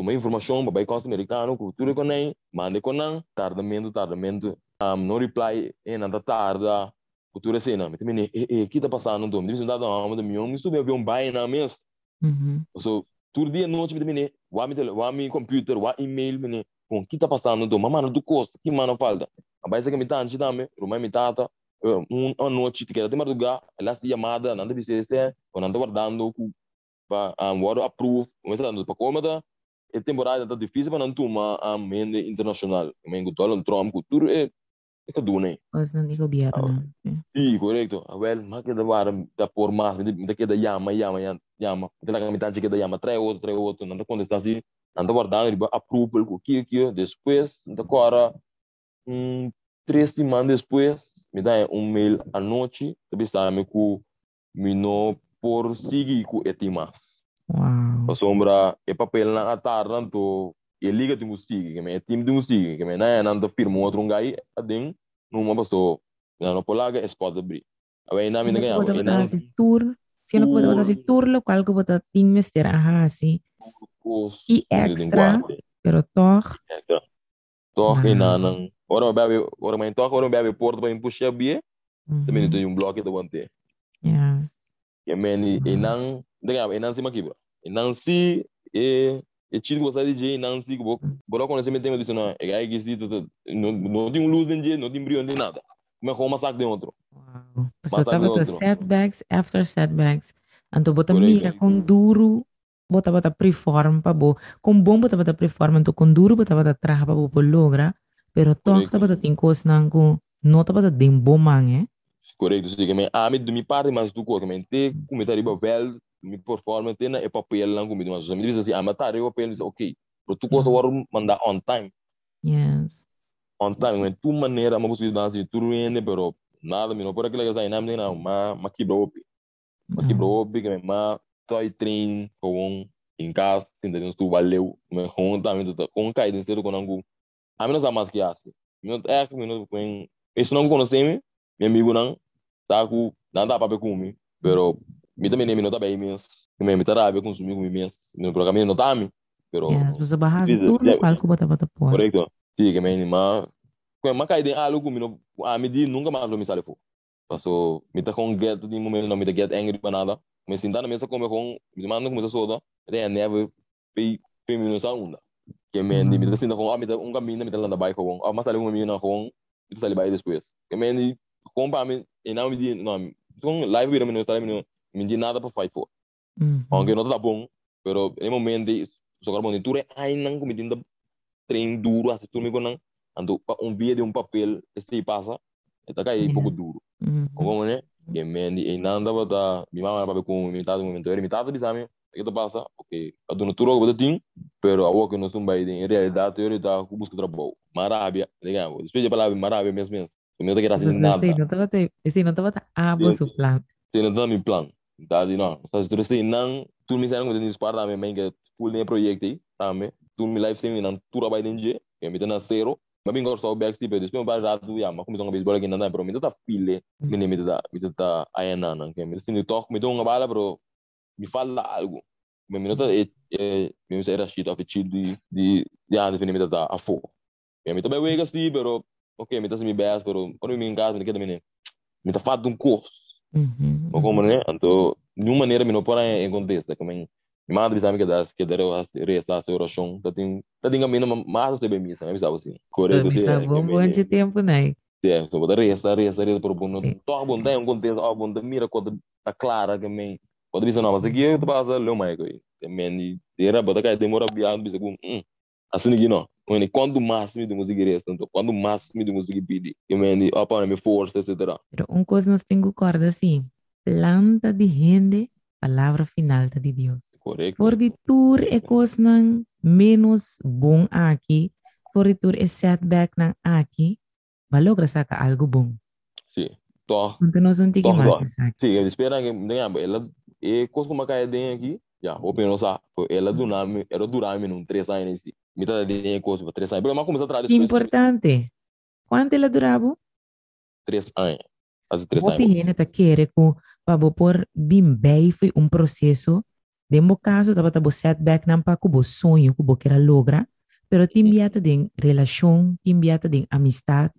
uma informação para consul americano cultura com nem mande com não tardamento tardamento um, no reply e nada tarda cultura assim não me também e e que tá passando me disse nada não mas me um sube avião vai na mesmo Mhm. So, todo dia noite me wa mi tele, wa mi computer, wa email mene, com o que tá passando do, mamãe do que mano falta. A base que me tá antes dame, rumai mi tata, um uma noite que era de madrugada, ela se chamada, nada de ser, ou nada guardando ku pa um word approve, mas dando para como da é temporada tá difícil para não tomar a mente internacional. Mas o Donald Trump, cultura é é que do né. Os não digo gobyerno. Yeah. Sí, correcto. Well, más que da vara da por más, me me queda llama, llama, llama, llama. Que la mitad que da llama, trae outro, trae outro, não quando está assim, não tá guardando, ele approve o que que depois, da agora um três semanas depois, me dá um mail à noite, também está me com me no por seguir com etimas. Wow. A sombra e papel na atar nanto e liga de música, que me time de música, que me na não tá firma outro um gai, adem, numa pessoa, não polaga, é spot abrir. Aí na minha ganhava, Sino ko bata si tour, sino ko bata si tour lo qual ko bata ting mister aha si. E extra, pero toch. Toch e Wow. nanang, ora bebe, ora mais toch, ora bebe porto para puxar bie, também tem um bloco de wante. Yes. E meni e não, ganhava, e não se maquibra. E não se e e chido gostar de e não se go, bora quando você me tem isso não, é gai que se não não tem luz em dia, não tem brilho nem nada. É como saco de outro. Wow. Basta Basta tava outro. setbacks after setbacks. Anto bota mira com duro bota bota preform pa bo. Com bom bota bota preform anto com duro bota bota traha pa bo po logra. Pero toch Correct. ta bota tinkos nang ko no ta bota dim bomang eh. Correto, sim, que me a me do mi parte mas do que me te como tá riba vel, mi performance tem é papel lá como mas me diz assim, a matar eu papel, ok. Pero tu coisa Mhm. war mandar on time. Yes. On time, mas tu maneira, mas você dá assim, tu rende, pero nada, me não por aquilo que sai, não me não, ma ma quebra op. Ma quebra op, que me ma toy train com em casa, sinta tu valeu, me com também tu com cai dentro com angu. A menos a mais que assim. Meu é que meu com isso não conhece meu amigo não, tá com nada para comigo, pero mi também nem me nota bem mesmo. Me me tá com consumir comigo mesmo. No programa não tá me, pero Yes. Tour lo yeah. qual ko bota bota por. Correcto. Sí, que me anima. Kung makai din algo mino, a mi di nunca mais lo mi sale po. Paso, mi ta kong get di momento no mi ta get angry pa nada. Me sinta na mesa como kong, mi mando como sa soda, ete never pay pay mi no sa unda. Que me di mi ta sinta kong, ah mi ta un caminho mi ta landa bike kong, ah mas sale mi na kong, mi ta sale bike después. Que me di kong pa mi, e na mi di no, kong live video mi no sale mi no, mi di nada pa fight for. Mhm. Aunque no tá bom, pero em momento só que bom, tu é ai não cometindo treino duro, assim tu me conan, ando um via de um papel, este passa, está cai Yes. pouco duro. Mhm. Como né? Que men e nada bota, mi mama para com mi tata momento, era mi tata bisame, que tu passa, ok, a tu rogo ting, pero a que nós não vai em realidade eu está com busca trabalho. Marabia, legal. Depois de palavra marabia mesmo mesmo. Eu não quero fazer nada. say no ta bota, say no ta bota abo Yes. su plan. Tem não mi plan. Tá de não. Só se tu sei não, tu me sabe como tem disparo também, mas que full nem projeto aí, também. Tu me live sem não tu trabalha em dia, que me na zero. Mas bem gosto do back tipo, depois me para tu já, mas como são beisebol aqui não dá, pero me tá file, me nem me tá, me tá aí não, não, que me sinto toque, me dou uma bala, pero me fala algo. Men minuta e e men era shit of chill di di di ande fini mita a fo. Men mita bai wega si pero ok mita se mi best pero quando mi in casa mi queda mene mita fatto un corso. Ma come ne? Anto nenhuma maneira me não pode como em minha mãe sabe que das que deram as restas do chão, tá tem tá tem caminho mas você bem missa, me sabe assim. So, misa bom bom de tempo, né? É, so botar resta, resta, resta por bom, tô bom tem um contexto, ah bom, mira quando tá clara me quando bisa não, mas aqui eu passa leu mais coi. Também era botar que demora bisa com, hum, assim não. Quando quando máximo de música resta, então quando máximo de música pede, que me apa me força, etc. Pero un cosa nos tengo corda assim. Planta de rende, palavra final de Deus. Correto. Por de tour é coisa nang menos bom aqui, por de tour é setback nang aqui, valogra saca algo bom. Sim. Tô Então nós não temos mais aqui. Sim, eles esperam que tenha ela e coisa como cai dentro aqui, já, o peno sa, ela do nome, era durar num três anos assim. Me tá dentro coisa para três anos. Porque mas começa a Que importante. Quanto ela durava? três anos. As três O anos. pihina ta querer ko para por bimbei foi um processo. De mo caso tava tabo setback nang pa kubo sonho kubo kera logra, pero timbiata din relasyon, timbiata din amistad.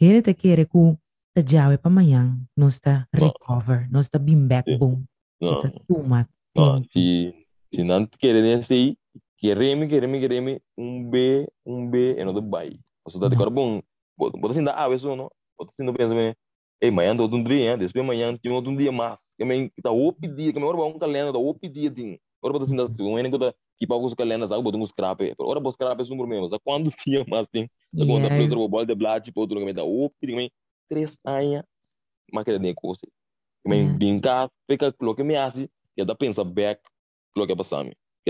Hina ta querer ko ta jawe pa mayang, nos ta recover, nos ta bimbek Sim. bom, Não, ita tumat. não, tempo. se se não querer nesse aí, quereme, quereme, quereme, um B, um B, e não do bai. Você tá de Não. cor bom, bota assim da ave isso não, bota assim do pensa bem. Ei, amanhã tô outro dia, depois amanhã tinha outro dia mais. Que me tá o dia, que me ora um calendário, tá o dia ting. Ora bota assim da, o ene que tá que paga os calendários, sabe, bota um scrap. Ora bota scrap é número mesmo, sabe quando [laughs] tinha mais tem. Quando tá Yes. preso o bola de blá, tipo outro que me tá o dia, que três anos, mas que nem coisa. Que me brincar, fica coloque me assim, que dá pensa back, para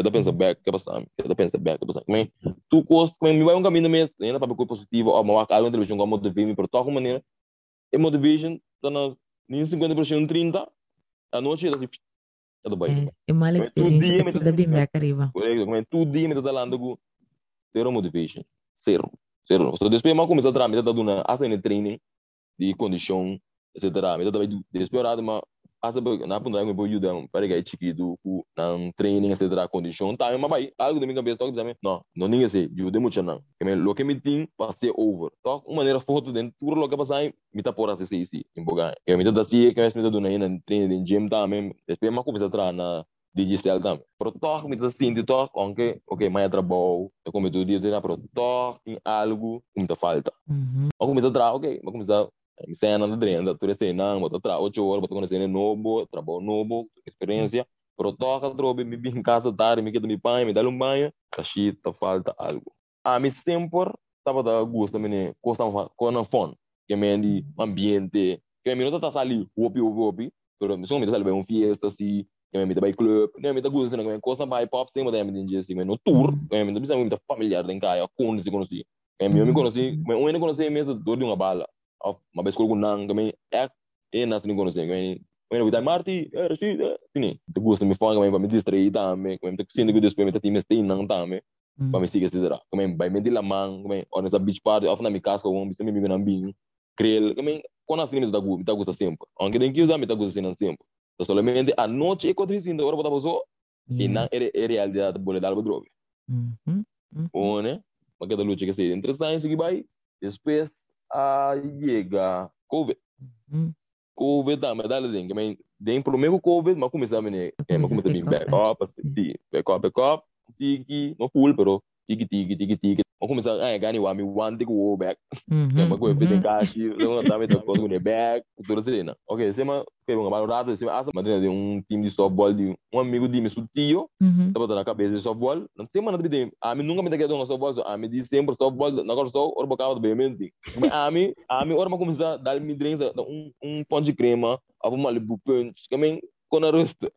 dá pensa back, que para sami. Que dá pensa back, que para sami. Me tu coisa, me me vai um caminho mesmo, ainda para coisa positivo, ou uma algo televisão como motivate, pero toca maneira. E motivation tá na nem 50% 30 a noite assim, é do bairro. É Mas experiência que dia, toda bimbek arriba. É tudo dia me tá falando com zero motivation, zero, zero. So depois eu começar a trabalhar, me tá dando assim training de condição, etc. Me tá também desesperado, mas asa na punta me pode ajudar para que chiquito com na training, etc. condição, tá, mas vai, algo da minha cabeça toca dizer, não, não ninguém sei, ajuda muito não. Que me lo que me tem passei over. Toca uma maneira foto dentro tudo lo que passar, me tá por assim sim, em boga. Que me tá assim, que me tá dando aí na training de gym também. Depois eu começar a trabalhar na digital também. Pero toque me tá sentindo toque, aunque, ok, mais trabalho, eu como tu dia, pero toque em algo que me tá falta. Uhum. Aku começar a trabalhar, ok, vou começar a cena de drena, tu rece não, vou trabalhar oito horas, vou conhecer novo, trabalho novo, experiência, pero toca trobe, me vim em casa tarde, me quedo me pai, me dá um banho, cachita, falta algo. A mim sempre estava da gosto também, costa com a fone, que me de ambiente, que me não tá ali, opi, opi, opi, pero me só me tá ali um fiesta assim, que me tá vai club, que me tá gosto, que me costa vai pop, sem me tá me assim, me no tour, que me bisa me tá familiar den kaya, com se conheci. Que me me conheci, me um não conheci mesmo dor de uma bala. Of uma vez com nang, que me é é nas não conheci, que me Bueno, vida Marti, era assim, sini. Tu gosta me fanga, me me distrair também, me tá sendo que depois me tá time stay nang também, Uhum. para me seguir etc. Que me vai me de la man, que me on essa beach party, off na mi casa com me me me bing. Creel, que me quando assim me tá gosto, me tá gosto sempre. Aunque tem que usar me tá gosto sempre. Então solamente a noite é quando sinto agora botar você e Yeah. não é é realidade boleh dar droga. Uhum. Uhum. Bom, né? Mas que luta que seria interessante que vai. Depois a chega Covid. Uhum. Covid também dá que men den primeiro Covid, mas começar a me é, mas começar a vir back up, assim, back up, back up, tiki, não full, pero tiki tiki tiki tiki. Mas começar a ganhar o ami one take o back. Uhum. Que mas coisa tem Uhum. caixa, não tá me dando conta com back, tudo assim, né? Ok, se mas que um balorado, se mas mas tem um time de softball de um amigo de meu tio, Uhum. estava na cabeça de softball. Não sei, mano, tem. A mim nunca me deu um softball, so a mim diz sempre softball, na agora só, ora bocava de bem Mas a mim, a mim, ora começar dar me drinks, um um pão de crema, a uma Malibu punch, que me com a rosta.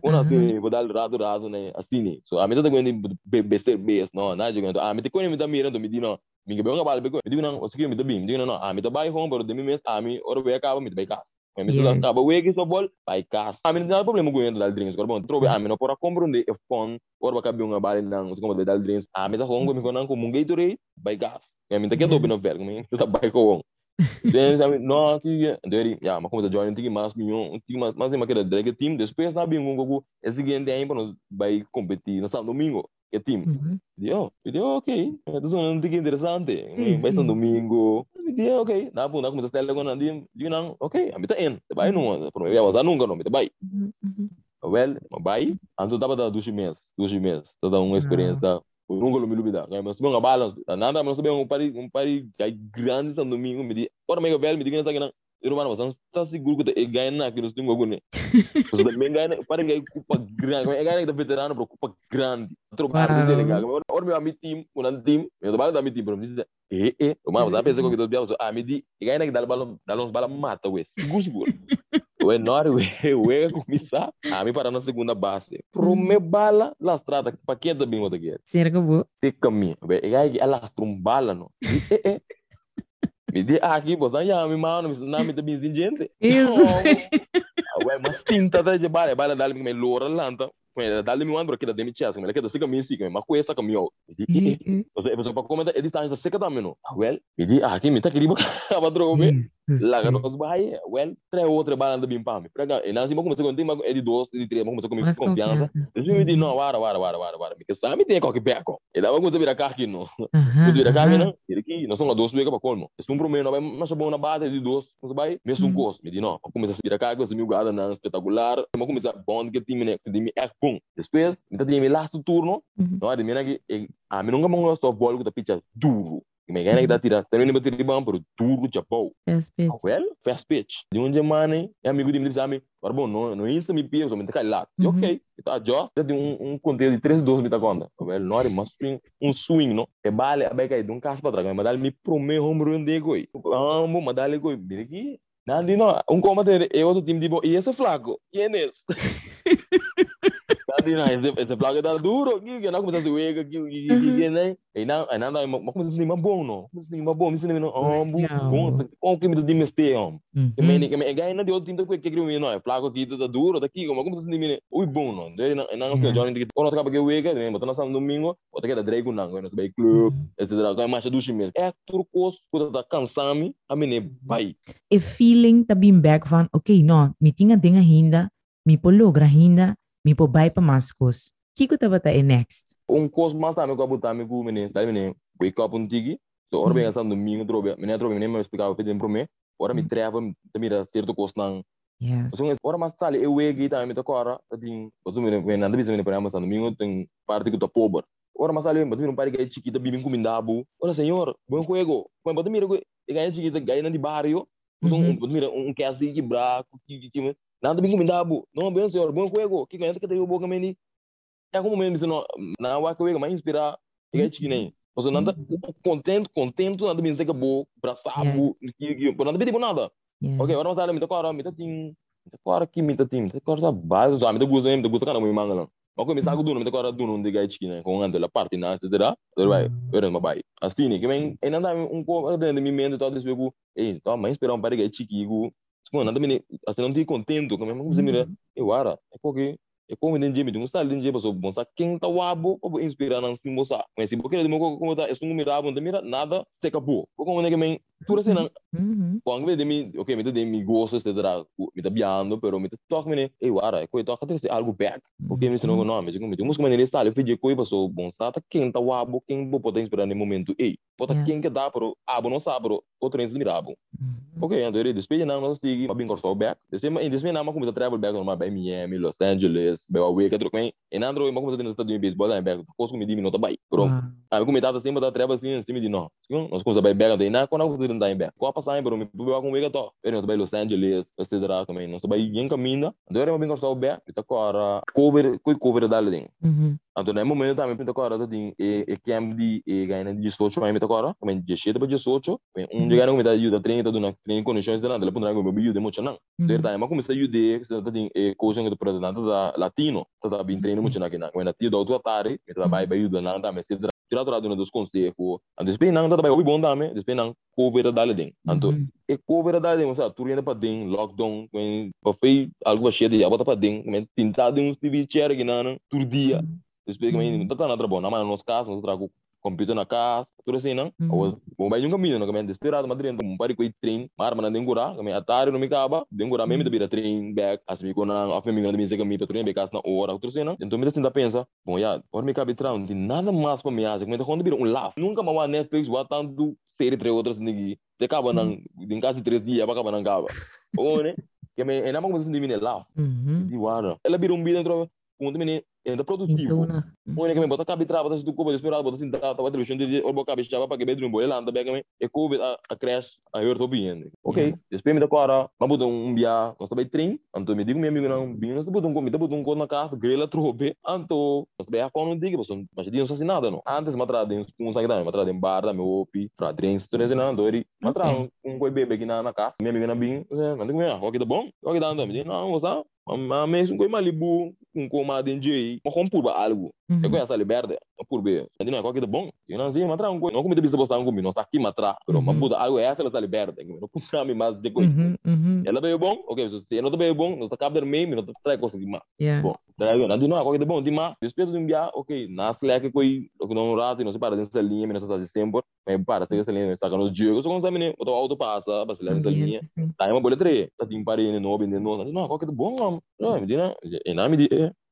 Quando Uhum. assim, vou dar rado rado, né, assim, né. So a mim tá ganhando bester base, não, nada jogando. A mim tá quando me tá mirando, me diz não. Me que bem uma bala, me diz não, você que me tá bem, me diz não, não, a mim tá vai home, pero de mim mesmo, a mim, ora vai acabar, me tá vai casa. Mas me Yes. acaba o que softball, vai casa. A mim não problema com dar drinks, agora bom, trobe, a mim não pode compreender é fun, ora vai acabar uma bala não, você como vai dar drinks. A mim home, me conan com Gatorade, vai gas. A mim que Yeah. dobe no vergo, me tá vai com. Then sabi, no, aqui, deri, ya, como tá join tigi mas minho, tigi mas mas que drag team, depois na um gogo, é seguinte aí para vai competir no Santo Domingo, que team. Dio, video ok, itu um tigi interessante. Vai. Santo Domingo. Dia ok, na pun aku minta style ko nanti, dia nang, ok, ambil in, vai não, por mim, eu nunca não, me vai. Well, vai, anto tava da duas meses, duas meses, toda uma experiência nunca me lubida. Mas não balance, nada, mas também um pari, um pari grande Santo Domingo, me di, ora mega velho, me diga eu não mas está seguro que é ganha na que nós temos algum né. Mas também ganha, para ganhar culpa grande, é ganha da veterano para culpa grande. Trocar de Wow. delegado. Ora meu amigo time, um ano time, eu trabalho da meu time, para me dizer, eh eh, mas a pessoa que eu tô ah, me di, ganha que dá balão, dá uns bala mata, ué, seguro seguro. Na hora ué, ué começar, a mim para na segunda base. Pro me bala, lá estrada, para quem também o daqui. Cerca boa. te caminho. Gai ela trumbala no. Di, eh, eh. Me di aqui, pô, já me mano, me [laughs] não me também gente. Isso. Ué, mas tinta da de bala, bala dali me lora lanta. Ué, dali me mano porque da demi chas, me queda siga me siga, mas coisa caminho. Me di, eh, eh. Você, você para comentar, é distância seca também no. Well, me di aqui me tá querido, aba droga. Lá que nós [laughs] vai, well, três outra bala da bim pam. Prega, e nós vamos começar com tema é de dois, de três, vamos começar com confiança. Eu me di, não, wara, wara, wara, wara, wara. Me sabe tem qualquer beco. E dá vamos virar carro aqui no. Aham, Kudu da kami aham. na, kiri ki, nós somos dois para colmo. É um problema, vai mas bom na base de dois, nós vai, mesmo um gosto, me diz não, começar a virar cargo, se meu gado na espetacular, vou começar bond que time né, que time é bom. Depois, então tem meu last turno, Mhm. não é de mim que a mim nunca mão softball que tá pitcha duro. Que me ganha que tá tira, não bater bom, pero duro já bom. Fast pitch. Well, fast pitch. De um dia mano, é amigo de mim mas bom, não, não isso me pia, me cai lá. E Uhum. ok, então já tem um um conteúdo de 3 12 me tá conta. Well, não é mas swing, um swing, não. É bale, a beca de um caso para trás, mas dá me promê home run de goi. Amo, mas dá le goi, aqui. Nandi não, um combate é outro time de bo, e esse flaco, quem é esse? [laughs] Não, esse esse flaco tá duro, que que não começa a zoar, que que que que né? E não, e não, mas como se nem bom não, como se nem bom, se nem não, ah, bom, como que me dá mistake, ó. Que me Mhm. que me ganha de outro time que não é flaco aqui tá duro daqui como como se nem ui bom não daí não não que Yeah. Johnny que quando acaba que wega né botar na domingo ou que da não no bay club etc que mais do chimes é turcos que tá cansame a mim vai E feeling tabing back van, okay, no, mi tinga dinga hinda, mi po logra hinda, mi po bay pa maskos. Kiko taba ta e next. um cos mais também que botar me com menino daí menino wake up um tigi so ora bem essa domingo trobe menino trobe menino me explicava para para mim ora me treva também da certo cos não Yes. So, ora mas sali eu wegi tá me tá agora tem botu me me nanda bisa me para mas domingo tem parte que tá pobre ora mas sali botu me pare que chiquita bibim com mindabu ora senhor bom juego quando botu me que ganha chiquita ganha de barrio um botu me um que assim que braco que que nada bim com mindabu não bem senhor bom juego que ganha que tem o boca meni é como mesmo não na wa que wega mais inspirar que ganha chiquita nem ou seja nada contento contento nada bem seca bo braçabo que que por nada bem nada. Ok, kau orang minta ting, minta kau orang kim minta ting, minta kau orang base, so minta gusto minta gusto kan mau mangalang. Aku minta aku dulu minta kau orang dulu untuk gaya cikina, kau ngan la parte na, etc. Vai, orang mabai. Assim, que vem, ainda um pouco de de mim todo esse bebo, ei, tá mais esperar um par de gaya chiquigo. Nada me, assim não te contento, como como você mira, eu ara, é porque é como den jemi, tu está den jemi, so bom sa quem tá wabo, inspirar não se moça. Mas se porque ele me como tá, é um mirabo, não mira nada, se acabou. Como nem que vem, tudo assim não Mhm. Quando me demi, ok, me demi mi tá biando, pero me tá toque me, ei, wara, coi toque até algo back. Ok, me ensinou não, me digo, me digo, música maneira está, eu pedi coi passou bom, tá, tá quem tá wabo, quem vou poder inspirar no momento, ei, pota quem que dá, pero abo não sabe, pero outro se mirabo. Mhm. Ok, então ele despede não, nós tigi, mas bem cortou back. Despede, em despede não, mas como travel back, normal, by Miami, Los Angeles, by Hawaii, que troco, em andro, mas como tá nos Estados Unidos, baseball, em back, coisa me tá bem. Pero, Wow. ah, como tá sempre da travel assim, assim me di, não, nós começamos a by back, então, quando eu fui tentar em back, qual passar, pero me pubeu com mega to. Pero nós vai Los Angeles, etc. também, nós vai em caminho. Então era bem cortou back, então agora cover, coi cover da linha. Mhm. Então no momento também pinta agora tem e e camp de e ganha de 18 aí pinta agora, também de 7 para 18, um dia não me dá ajuda treino do na treino condições de nada, ele pondrá como ajuda muito não. Então Mhm. tá, mas como está ajuda, você tem e coaching do presidente da latino, tá bem treino muito na que na, quando tio do outro tarde, ele vai vai ajuda não também, se tirar dos conselhos, antes bem não tá bem, o bom também, depois não cover da linha. Então Mhm. e cover da você tudo ainda para dentro, lockdown, quando para fei algo cheio de, bota para dentro, quando tentar de uns TV chair não, todo dia. Que Mhm. não tá nada bom, na mas nos casos nós trago computer na casa, tudo assim, não? Mhm. Ou, bom, vai um caminho, não, kami desesperado, mas dentro, um pari com trem, mas mas não dengura, kami atari no me acaba, dengura mesmo, Mhm. da vira trem, back, as me kona, af me me dizer kami, petrolem, becas na hora, tudo assim, não? Então, me assim, pensa, bom, já, ora me cabe trão, de nada mais para me fazer, como quando vira um laugh, nunca mais uma Netflix, botando série entre outras, ninguém, te acaba, não, em casa de três dias, acaba, não acaba. [laughs] Ou, né? Que me, é nada mais assim, de mim, laugh, Mhm. de wara. Ela vira um vídeo, com também, ainda produtivo. Então, na. Mwen kami bota kabi traba tas tu ko bota esperado bota sin traba bota television de orbo kabi chava pa que bedroom boy lá anda bem kami e covid a a crash a yor to bien. Ok, Yeah. depois me da cara, mas botou um bia, nós também trem, anto me digo meu amigo não, bem nós botou um comida, botou um co na casa, grela trobe, anto nós bem a fone não diga, você mas de não assim nada não. Antes matra de um sangue da, matra de bar da meu opi, pra drinks, tudo isso não, dori, matra Ok. um coi bebê aqui na na casa, meu amigo não bem, não digo meu, ok tá bom, ok tá andando, não, você mesmo coi malibu, um coma de DJ, mas como por algo Mhm. eu conheço a liberdade, por ver. Não é qualquer bom. Eu não sei, mas tranquilo. Não comida bisa comigo, não está aqui matra. Pero mas Uhum. puta, algo é essa liberta. Não comprar me mais de coisa. Mhm. Mhm. Ela veio bom, ok, se você não tá bem bom, não está cabendo meio, não está trai coisa demais. Yeah. Bom, daí eu não digo não, qualquer bom demais. Respeito de enviar, ok, nas leque coi, o que não rato, não se para dessa linha, não está sempre, mas para essa linha, está nos dias, só consegue né, o auto passa, lá nessa linha. Sim. Tá, uma bolha três, tá tem parede no bem qualquer bom, não, não, me diz, e não me diz,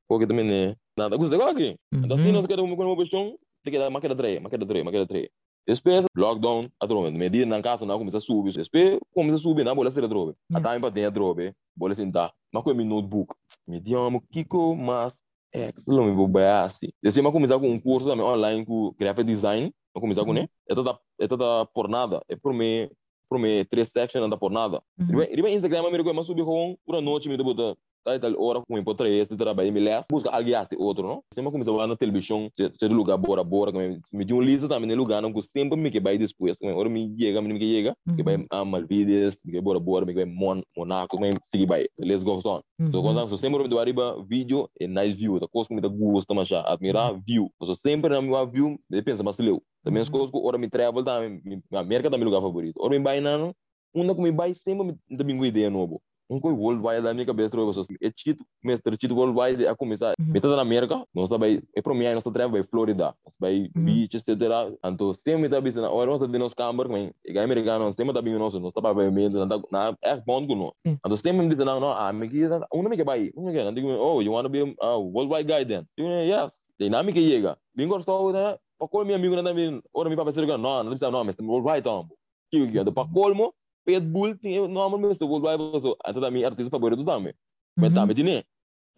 qualquer também né. Nada, gosta de aqui. Então, se Mhm. nós queremos uma questão, tem que dar uma queda três, uma queda três, uma queda três. Depois, lockdown, a droga, medida na casa, não começa a subir. Depois, começa a subir, não bola ser a droga. A Yeah. time para dentro a droga, bola sentar. Mas com o meu notebook, me diamo, Kiko, mas, é, que não me vou bem assim. Depois, eu começar com um curso também online com graphic design, eu começar com, né? É toda, é toda por nada, é por mim, por mim, três sections anda por nada. Mhm. Ele vai Instagram, mas ele vai subir com, por a noite, me botar tal tal hora com por três, trabalho, me leva, busca alguém outro, não? Sempre começa a na televisão, se lugar bora bora, que me deu um lista também lugar, não que sempre me que vai depois, que hora me chega, me que chega, que vai a Malvides, que bora bora, me que vai Mon Monaco, que seguir vai, let's go on. So Mhm. quando eu sempre me do arriba vídeo e nice view, da coisa que me dá gosto, mas já admirar view. Eu sempre na minha view, eu penso mas leu. Também as coisas que hora me travel da a América da meu lugar favorito. Hora me vai não, uma que me vai sempre me também uma ideia novo. Um coi worldwide da minha cabeça, eu sou é chito, mestre chito worldwide a começar. Mhm. Metade na América, nós tá vai, é para mim nós tá travel vai Florida, nós vai Mhm. beach, etc. Então sempre tá bisa na hora nós tá de nós camber, mas é americano, sempre tá bem nós, nós tá para meio na na é bom com nós. And the same thing now, no, ah, me kita, una me una me and oh, you want to be a worldwide guy then? You know, yes. Dinâmica chega. Bingo só, né? Para colmo amigo na também, ora me para ser não, não precisa não, mas worldwide tombo. Que que, para colmo, Pitbull tem não, mas worldwide so, até da minha artista favorito também. Mas também tinha.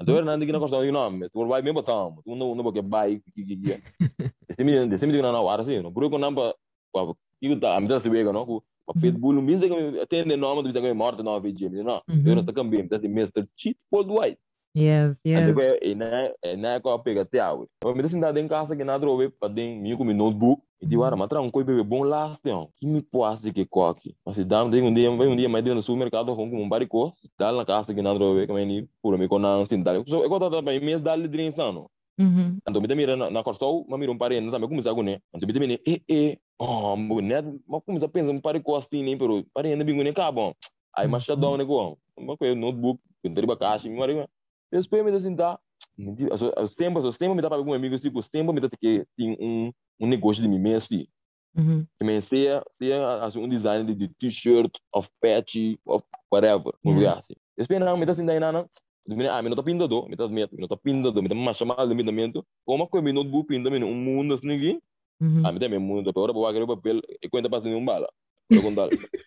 Então era que não gostava de não, mas worldwide mesmo tombo. Tu não não porque buy, que que que. Esse me, esse me não ara assim, não. Por que não para que tá, a medida se vega, não? Mhm. Pitbull, bisa que atende nome, bisa que morte não vídeo, não. Eu estou cambiando, that's the Mr. Cheat Worldwide. Yes, yes. Ande ko ina ina ko pega te awe. Eu me da em casa que na drobe para den mi com mi notebook. E di wara matra um coi bebe bom last tempo. Que me posse que coque. Mas se dá um dia um dia um dia mais dentro do supermercado com um barico, dá na casa que na drobe que me puro me conan sin dale. So eu conta para mês dale drinks não. Então me te mira na corso, mas mira um parente também começa com né. Então me te mira eh eh oh, né, mas começa a pensar um barico assim nem pero parente bingo nem cabo. Aí mas shutdown né com. Mas com notebook, com teriba caixa, me mariga. Depois me desin da eu sempre, eu sempre me dá para algum amigo, tipo, sempre me dá que tem um, um negócio de mim mesmo, assim. Me seja, seja assim, um design de, de t-shirt, of patch, of whatever, um Yeah. lugar assim. Depois não, me dá assim, daí não, ah, me não tá pindado, me tá me não tá pindado, me mais chamado de mindamento, como que me notebook pinda, me um mundo assim, aqui, Mhm. ah, me dá me mundo, agora vou papel, e conta para um bala, eu contar. [laughs]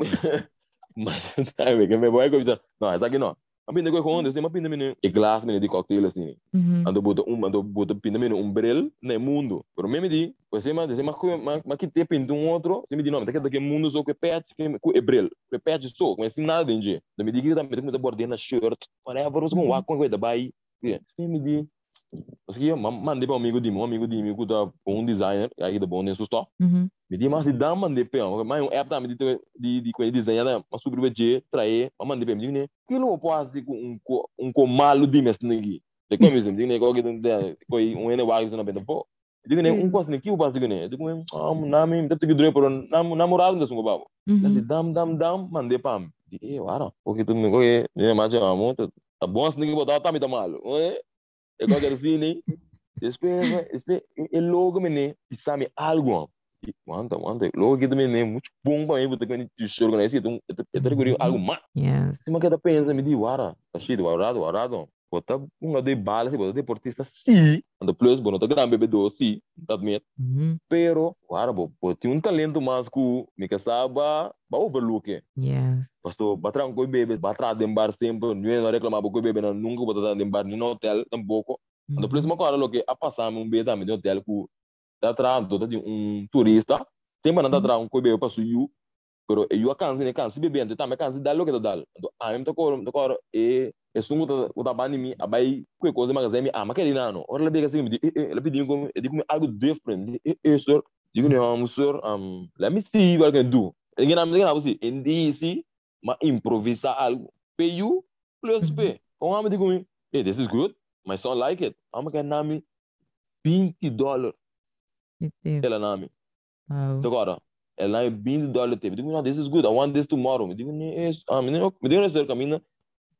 [laughs] Mas, sabe, que me vou coisa, não, essa aqui não. A pinda eu conto, assim, uma pinda, me e glass, me de cocktail, assim, Mhm. ando bota um ando bota pinta meno um brel no mundo. Pero me di pues se ma se ma ma ma que te um outro se me di não daqui daqui mundo só que pet que brel que pet só mas sem nada dentro da me di que também na shirt whatever os com com coisa bai se me di Que eu mandei para um amigo de mim, um amigo de mim que tá um designer, aí da bom store. Mhm. Me di mas dá mandei para um, mas um app também de de de coisa desenhar, mas sobre o G, trair, mas mandei para mim, né? Que não pode com um um com malo de mes ninguém. De como isso, digo, né, que alguém tem coi um ene wagis na benda pô. Digo, né, um quase que o digo, né? Digo, ah, nami, me teve que durar por nam namorado da sungo babo. Assim, Mhm. dam dam dam, mandei para mim. Eh, wara, porque tu me coi, né, mas já amo, tá bom, se ninguém botar tá me tá malo. É qualquer assim, né? Depois, depois, e logo me ne, pisame algo. Wanta, wanta. Logo que também muito bom para mim, porque quando eu choro, né, então, eu tenho algo mais. Yes. Se uma cada pensa, me diz, wara, tá cheio, warado, warado. Bota uma de bala, se bota deportista, sim. Ando plus, bom, tá grande bebê do, sim, tá admit. Mhm. Pero, wara, bo, bo, tem um talento mais que me casaba, ba overlook. Yes. Pastor, batrang koi bebê, batra de bar sempre, não é não reclamar koi bebê, não nunca botar de bar nem no hotel tampouco. Ando plus uma coisa lo que a passar um bebê também de hotel que tá atrás de um turista, sempre não tá atrás um koi bebê para suyu, pero eu a cansa, né cansa bebê, então também cansa dar lo dá. Então, a mim tá cor, tá cor e e sungo tá o tá bani mi, abai koi coisa mais zemi, ah, mas que ele não, ora ele pega assim, me ele pediu como, ele como algo different, eh, eh, sir, digo não, sir, um, let me see what I can do. Não, ninguém não, assim, em DC, mas improvisar algo. Pay you plus pay. Kung nga digo mi, hey, this is good. My son like it. Ang mga nami 20 dollar Ite. ela nami. Wow. Agora, ela nami 20 dollar teve. Digo, no, this is good. I want this tomorrow. Me digo, ni es, ah, me digo, me digo na sir kamina.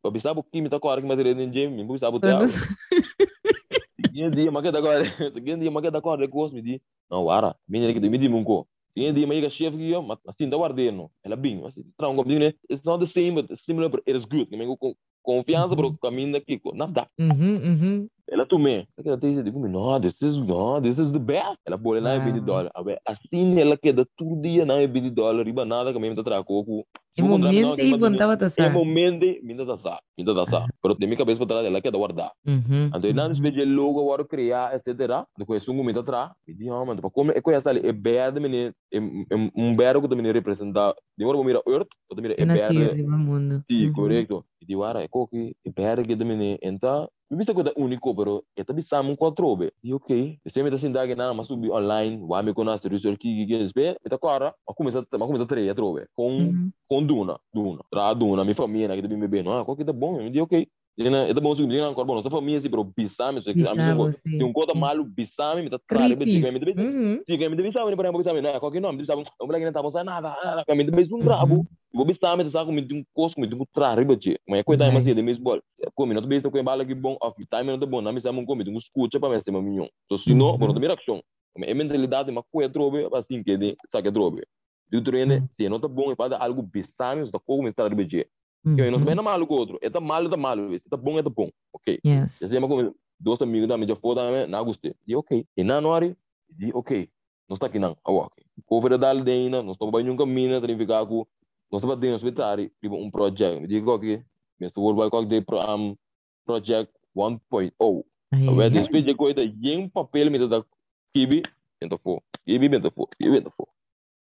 Pabisabo ki mi ta ko arki matire ni gym, mi bisabo te. Todos- Sige dia makita ko. Sige dia makita ko recurso me di. Não, ara. Minha que me di munko. Sige dia mai ka chef ki yo, mas assim da guardeno. Ela bem, mas traum como digo, né? It's not the same but similar but it is good. Que me com confiança pro caminho daqui, nada. Mhm, mhm. Ela tomei. Ela te diz, no, this is no, this is the best. Ela pôr lá em 20 Wow. dólares. Assim ela queda todo dia na 20 dólares, riba nada que mesmo tá tracoco. E momento e vontava tá É sa. momento, minta tá sa, minta tá sa. Pero tem minha cabeça para trás, ela queda guardar. Mhm. Então, não mhm. espelho logo agora criar, etc. Depois sungo minta atrás. Me diz, ah, mano, como é que essa ali é verde, menino, um verde que também representa. Demora para mirar earth, também é Naquilo, verde. iba mundo. Sim, Mhm. correto. E di wara, ecco che è per che da mene enta. Mi vista coisa unico però e tabi samu quattro be. E ok. E se mi da sinda che na ma subi online, wa mi conosce research ki ki spe, e ta cara, ma come sa ma come sa tre trove con Mhm. con duna, duna. Tra duna mi famiglia che devi me bene. Ah, qualche da bom, mi di ok. E na e da bom subi na ancora bom, sa famiglia si se che Bisamo, amico. sì. Ti un coda malu bisame, mi ta tra le Creepy. beti, mi devi Mhm. Sì, che mi devi sapere per esempio, no, qualche nome, devi sapere, non vuole che non sa nada, nada, che mi devi un bravo. Vou bistar me sa com um costo com um tra riba je. Mas coisa mais Right. de mesmo bol. Como não besta com bala que bom, off time tá bom, não me sabe um como um escuta para me ser maminho. So Mhm. bom, também ação. Mas a mentalidade mas coisa trobe, assim que de saca trobe. Tu treine, Mhm. se não tá bom, faz algo bistar me, tá como está riba je. Que não Mhm. sabe não malo com outro. É tá malo, tá malo, é tá bom, é tá bom. OK. Yes. Mas como dois amigos da mídia foda, me na gostei. E OK. E na OK. Não está aqui não. Ah, OK. Cover da aldeia, não estou banho caminho, verificar com nós estamos dentro do hospital, tipo um projeto. Me digo que Mr. Worldwide Cock Day Pro, um, Project 1.0. Ai, Agora, de coisa, em papel, me dá kibi, bento fo, kibi, bento fo, kibi, bento fo.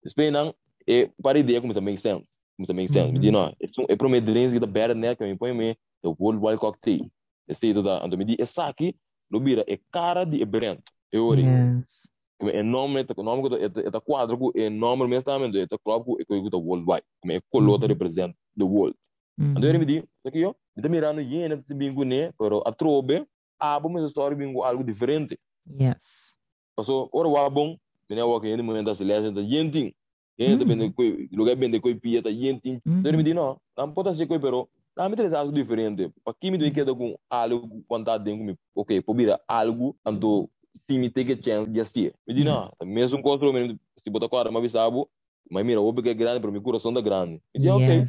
Depois, não, é, para ideia começa a make sense. A make sense. Me diz, não, é para o medrense que dá better, né, que me põe me, the Worldwide Cock Day. Esse aí, toda, então me diz, essa aqui, não vira, é cara de evento. Eu ori. Yes. É nome, é nome que é é quadro que é nome mesmo também, é clube que é que é worldwide. Como é color que Mhm. representa the world. Então ele me Mhm. diz, aqui ó, está mirando yene de bingo né, pero a trobe, a bom mas história bingo algo diferente. Yes. Passou, ora o bom, me não que ele momento da silêncio da yenting. Yene Mm. também coi, lugar bem de coi pia da yenting. Então ele me diz não, não pode ser coi pero Não, me interessa algo diferente. Para que me queda com algo quando está dentro comigo. Ok, pode virar algo, então, se me take a chance de assistir. Me diz, não, mesmo com mesmo, se botar com a arma, sabe, mas mira, o que é grande, para mim, o coração da grande. Me diz, ok.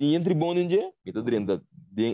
E entre bom ninja, me está dentro,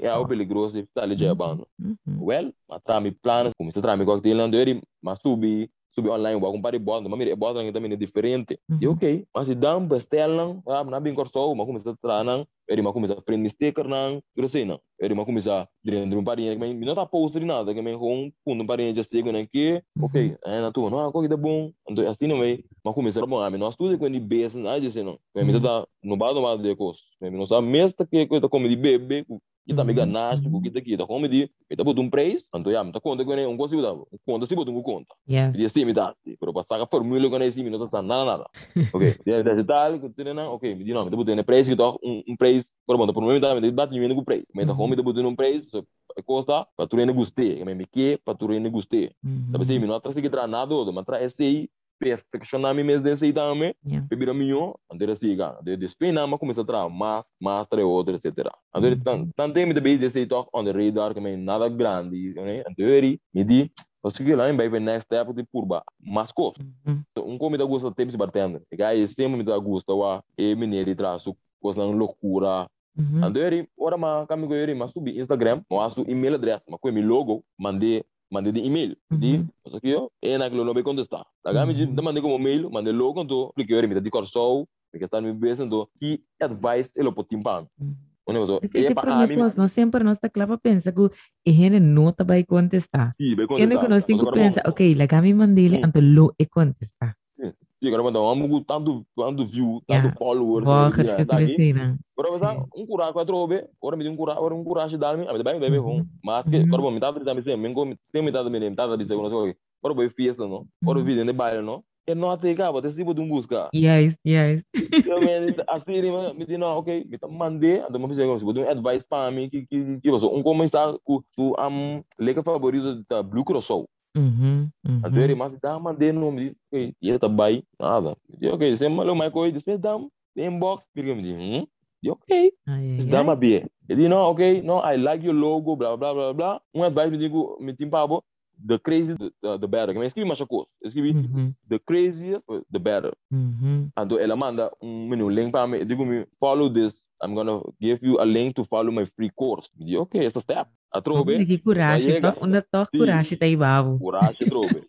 é algo perigoso, está ali já abano. Mhm. Well, mas tá me planos, como trata me cocktail, não deu, mas subi, subi online, comprar bota, mas mira, bota também é diferente. E Mhm. ok, mas um não, ah, não bem corso, mas como se trata, não, ele mas como se prende sticker, não, eu sei, não, ele mas como se dentro um parinha, mas não tá posto de nada, que me com um parinha já chega aqui, ok, é na tua, não, que é bom, então assim não é, mas como se bom, a mim nós tudo quando beijo, não, disse não, mas me tá no bado mais de coisa, mas não sabe mesmo que coisa como de bebê, que [laughs] tá me Mhm, ganaste, mhm. que tá aqui, tá como de, que tá botando um preço, então já, me tá conta que um consigo dar, conta se botar um conta. Yes. Dia me dá. Pero passar a formula com esse minuto não nada nada. Ok. Dia dia tal, que tem não. Ok, me diz não, me botou um preço que tô um um preço, por bom, por mim tá me bate me com preço. Me como me botou um preço, so costa, para tu ne gostei, me me que para tu ne gostei. Sabe me não atrás que tra nada, mas tra esse aí perfeccionar mesmo desse também. Yeah. Bebida minha, andei assim, cara. De despedir mas começa a tra mais, mais tre outro, etc. Andei Mhm. tan tan tem me de base desse toque on the radar que me nada grande, né? Andei me di Als je lá bij next step de purba, mas cost. Mhm. Um comida gosta tempo se bartender. E aí sempre me dá gosto wa e menino traço coisa não loucura. Mhm. Ando eri, ora ma kami ko eri mas subi Instagram, mo asu email address, ma ko mi logo, mandei mandei de email. Di, Mhm. só que eu e na que não vai contestar. Daga mi Mhm. da mandei como mail, mandei logo então, clique eri mi da di corso, porque está me pensando que advice ele pode timpar. Mhm. Onde eu Esse e tipo pa a de mim, coisa, nós sempre nós está claro pensa que a gente não tá vai contestar. sim, vai Eu contestar. não conheço Mas que agora, pensa, bom, ok, lá me mandei, Hum. então lo e contestar. Sim, agora mandar um tanto tanto view, Yeah. tanto follower, tá que cresceram. Ora Sim. vasa un cura qua trobe, ora di un cura, ora un cura ci dalmi, avete bene bene Mhm. hon. Ma che Mhm. ora bo mi tata mi sem, mengo tem mi nem tata dice uno so. Ora bo fiesta no. Ora video ne baile no. E no ate ka, bote si bo dum busca. Yes, yes. [laughs] Eu me assim mi di no, okay, mi ta mande, ando mo fizer como se bo dum advice pa mi que que que você um começar com su am leca favorito da Blue Cross Soul. Mhm, ele mhm. mas dá mande no mi, okay, e tá bai, nada. E okay, sem malo mai coi, depois dam inbox, porque me di, hum? E okay. Is ai. bie. Ele no, okay, no, I like your logo, blah blah blah blah. Um advice me digo, me timpabo, the crazy the, the, the better. Mas escrevi mais coisa. Escrevi Mhm, the crazier the better. mhm. Ando ela manda um menu link para me, digo me follow this. I'm gonna give you a link to follow my free course. Me digo, okay, [laughs] it's a step. A trobe, que toch? Onde toch Sim. coragem tá aí, babo. coragem trobe.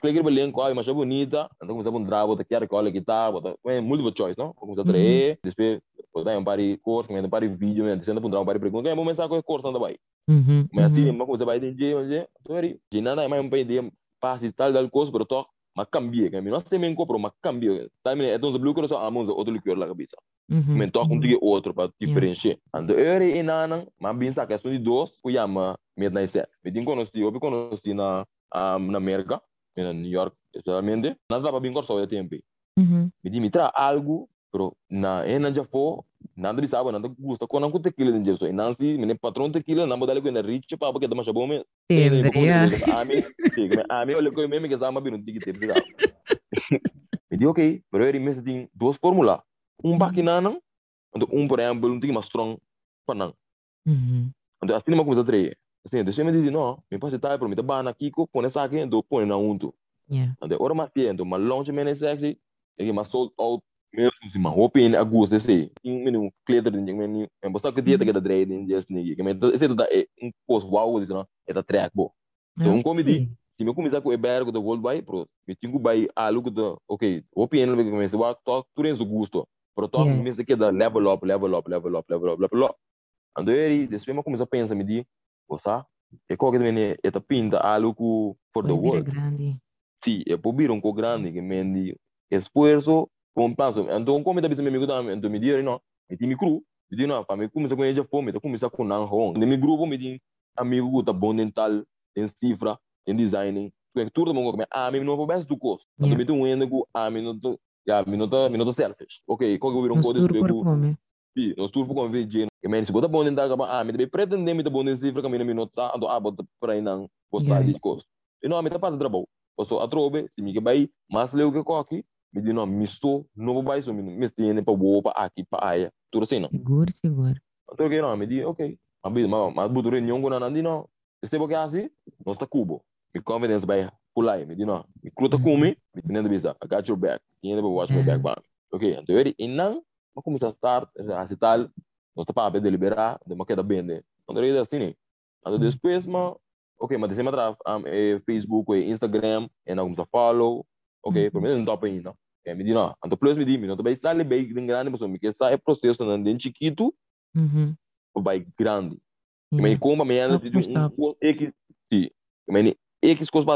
Clique no link, olha, mas é bonita. Então começa a um drabo, tá quer que olha que tá, é multiple choice, não? Começa a trazer, depois botar um par de course, um par de vídeo, né? Dizendo para um par de perguntas, é bom pensar com course não vai. Mhm, Mas assim, mas você vai entender, mas é, aí, de nada mais um ideia, passe tal tal coisa, pero toque, mas cambia, que nós também compro, mas cambia. Também é então o blue cross a mão outro liquor lá cabeça. Mhm, Men toque um tige outro para diferenciar. Ando eu e nana, mas bem saca questão de dois, o chama midnight sex. Me tem conhecido, eu conheci na na América, na New York, especialmente. Nada para bem corso de tempo. Mhm. Me diz, me traz algo, pero na ena já foi, nada de sabe, nada gusta, quando não tequila de Jesus. E não se, me patrão tequila, não pode dar com rich para porque dá bom mesmo. Tendria. A mim, olha que eu mesmo que sabe, não tem que ter. Me [laughs] [laughs] diz, ok, pero ele me tem duas fórmulas. Um baquinana, um por exemplo, não tem mais strong. Mhm. Então, assim, uma coisa três. Assim, deixa me dizer, não, me passa tá, para mim, tá bana aqui, põe essa aqui, então põe na. Yeah. Ande ora mas tiendo, mas longe menos sexy, e que mas sold out mesmo se mas open a gosto esse. Um menino clear de ninguém é bosta que dia que da dread em just ninguém. Que me esse da um post wow diz não, é da track bo. Então um comedy, se me começar com o bergo do world by pro, me tinha by algo do, OK, open ele que começa a talk tu tens o gosto. Talk Yes. se que da level up, level up, level up, level up, level up. Ando ele, depois me começa a pensar me di, bosta, e qualquer menino é pinta algo for the world. grande. Sí, é por vir um co grande que me di esforço com passo. Então, como está dizendo meu amigo também, então me diz, não, me tem cru, me diz, não, para me começar com ele fome, então começar com não hong. De meu grupo me diz, amigo tá bom em tal, em cifra, em designing, tudo mundo come, ah, me não vou best do curso. Então me tem um ende que, ah, me não me não tô selfish. Ok, qual que eu vir um Nos tour por com VG. Que men se bota bom em tal, ah, me deve pretender me tá bom em cifra, que me não me nota, ando ah, para aí não postar Yeah. discurso. E não, me tá para trabalho. Passo a trobe, se me que vai, mas leu que coque, me diz, não, me estou, não vou mais, me me estende para o para aqui, para aí, tudo assim, não. Seguro, seguro. Então, que não, me diz, ok, mas, mas, mas, buto reunião com a Nandi, não, este porque assim, nós está cubo, me confidence vai pular, me diz, não, me cruta com me, me tem bisa, I got your back, tinha de watch my back, bam. Ok, então, ele, e não, mas começa a start, assim, tal, nós está para deliberar, de uma queda bem. Então, ele é assim. Então, depois, mas, ok, mas desse matter um, eh, Facebook, eh, Instagram, e não começa a follow, ok, Mhm. por mim não top ainda. Ok, me diz, não, então, plus me diz, me não também sai bem grande, mas me que sai processo, não, de chiquito, Mhm. vai grande. Mas como amanhã Stop por stop. um X, sim. Mas X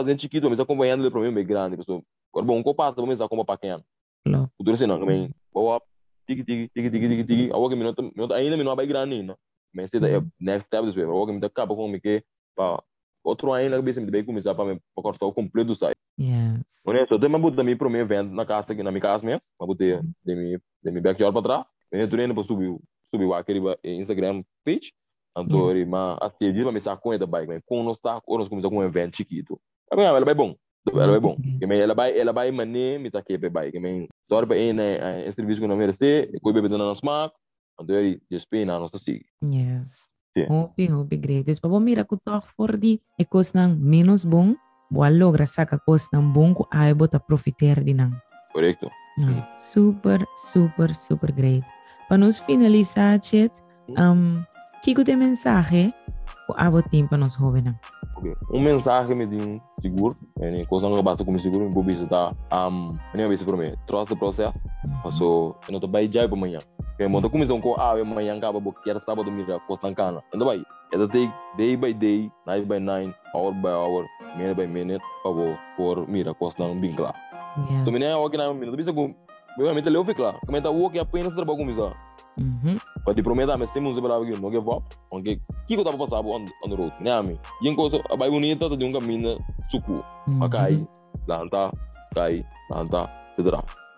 dentro chiquito, mas acompanhando ele para mim bem grande. Agora bom, como passa, vamos como pequeno. Claro. O duro assim não, mas boa, tiki tiki tiki tiki tiki tiki, a outra minuto, minuto ainda minuto vai grande ainda. Mas se é Mhm. next step this way, a outra minuto acaba com me que para outro ainda que me bem começar para me para cortar o completo do site. Yes. Honesto, eu tenho botar mim para mim evento na casa aqui na minha casa mesmo, para botar de mim de mim backyard para trás. Eu indo para subir subir aquele Instagram page. Então, Yes. ele mas assim, diz para me sacar conta bike, mas com nós tá, nós começamos com um evento chiquito. É bem, ela vai bom. Ela vai bom. Que ela vai ela vai mané me tá aqui para bike. Que me só para na esse serviço que não merece, e coi bebê na smack. Então, ele despena a nossa sig. Yes. Hopi, hopi, great. Despa bo mira ko talk for di ekos nang menos bom, boa logra saca coisa não bom que ai bota profiter de não. Correcto. Ah, super, super, super great. Para nos finalizar, Chet, um, que de mensagem abo tem para nós jovens? Ok. Um mensagem me din seguro, e coisa não basta como seguro, vou visitar, um, nem vez para mim, trust the process, passou, eu não tô bem já para amanhã. Kaya mo, comissão com a amanhã acaba bo quer sábado mira costa cana. Então vai, é take day by day, night by night, hour by hour, minute by minute, para por mira costa bem claro. Então menina, eu que não menina, bisa com, obviamente leu fica claro. Comenta o que apenas trabalho com isso. Mhm. Mas sempre uns para alguém, não give up. Ok, que que eu tava passando on on the road, né ami? E em coisa, a bai bonita de um caminho suco. Acai, lanta, cai, lanta, etc.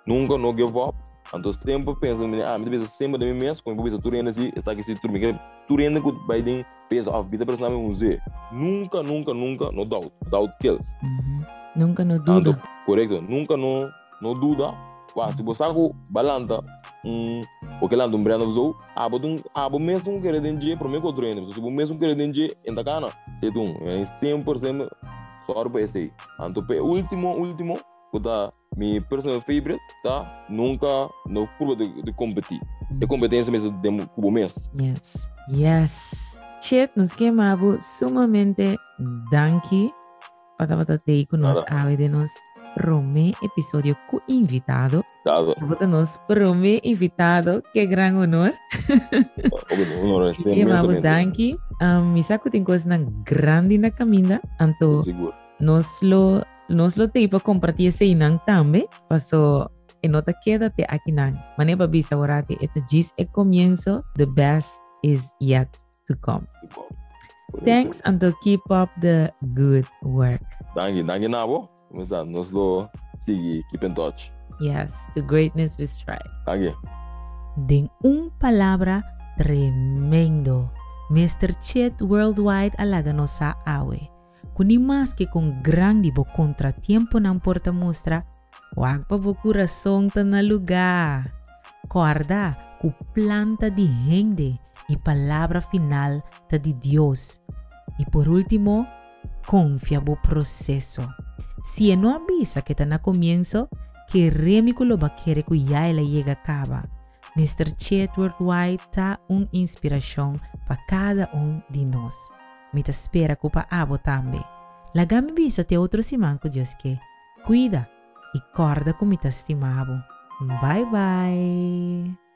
Nunca não give up. Então sempre pensa, ah, me deve sempre de mim mesmo, eu penso tudo ainda assim, está aqui se tudo me tudo ainda que vai ter peso, a vida personal me use. Nunca, nunca, nunca, no doubt, doubt kills. Mhm. Nunca no duda. correto, nunca no no dúvida. Se você com balanta, um, o que lá um brando usou, botum, ah, bom mesmo querer mim que eu treino, se bom mesmo querer dengue, ainda cana, se tu, é 100% só para esse. Então, pe último, último, puta, mi personal favorite, tá? Nunca no curva de, de competir. De competência mesmo de cubo mesmo. Yes. Yes. Chet, nos queimamos sumamente danke para bater com nós ave de nos prome episódio com invitado. Tá? Bota nos prome invitado, que gran honor. Ok, não, não, Queimamos danke. Um, mi saco tem coisa na grande na caminha, anto nos lo nos lo te para compartir esse inang também, paso e nota quédate aqui nang. Maneba bisa orate, este gis e comienzo, the best is yet to come. Thanks and keep up the good work. Danke, danke, Nabo. Começar, nos lo sigue, keep in touch. Yes, to greatness we strive. Danke. Den un palabra tremendo. Mr. Chet Worldwide alaga nossa awe. Kuni mas que com grande bo contratiempo não porta mostra, wag pa bo coração ta na lugar. Guarda, ku planta de gente e palavra final ta de Deus. E por último, confia bo processo. Si no avisa que está na comienzo, que remi ko lo ba kere ko ya ela llega acaba. Mr. Chet Worldwide tá uma inspiração para cada um de nós. Me te espera ko pa abo tambe. Lagami bisa te outro simão ko Deus que cuida e corda com me te estimavo. Bye bye.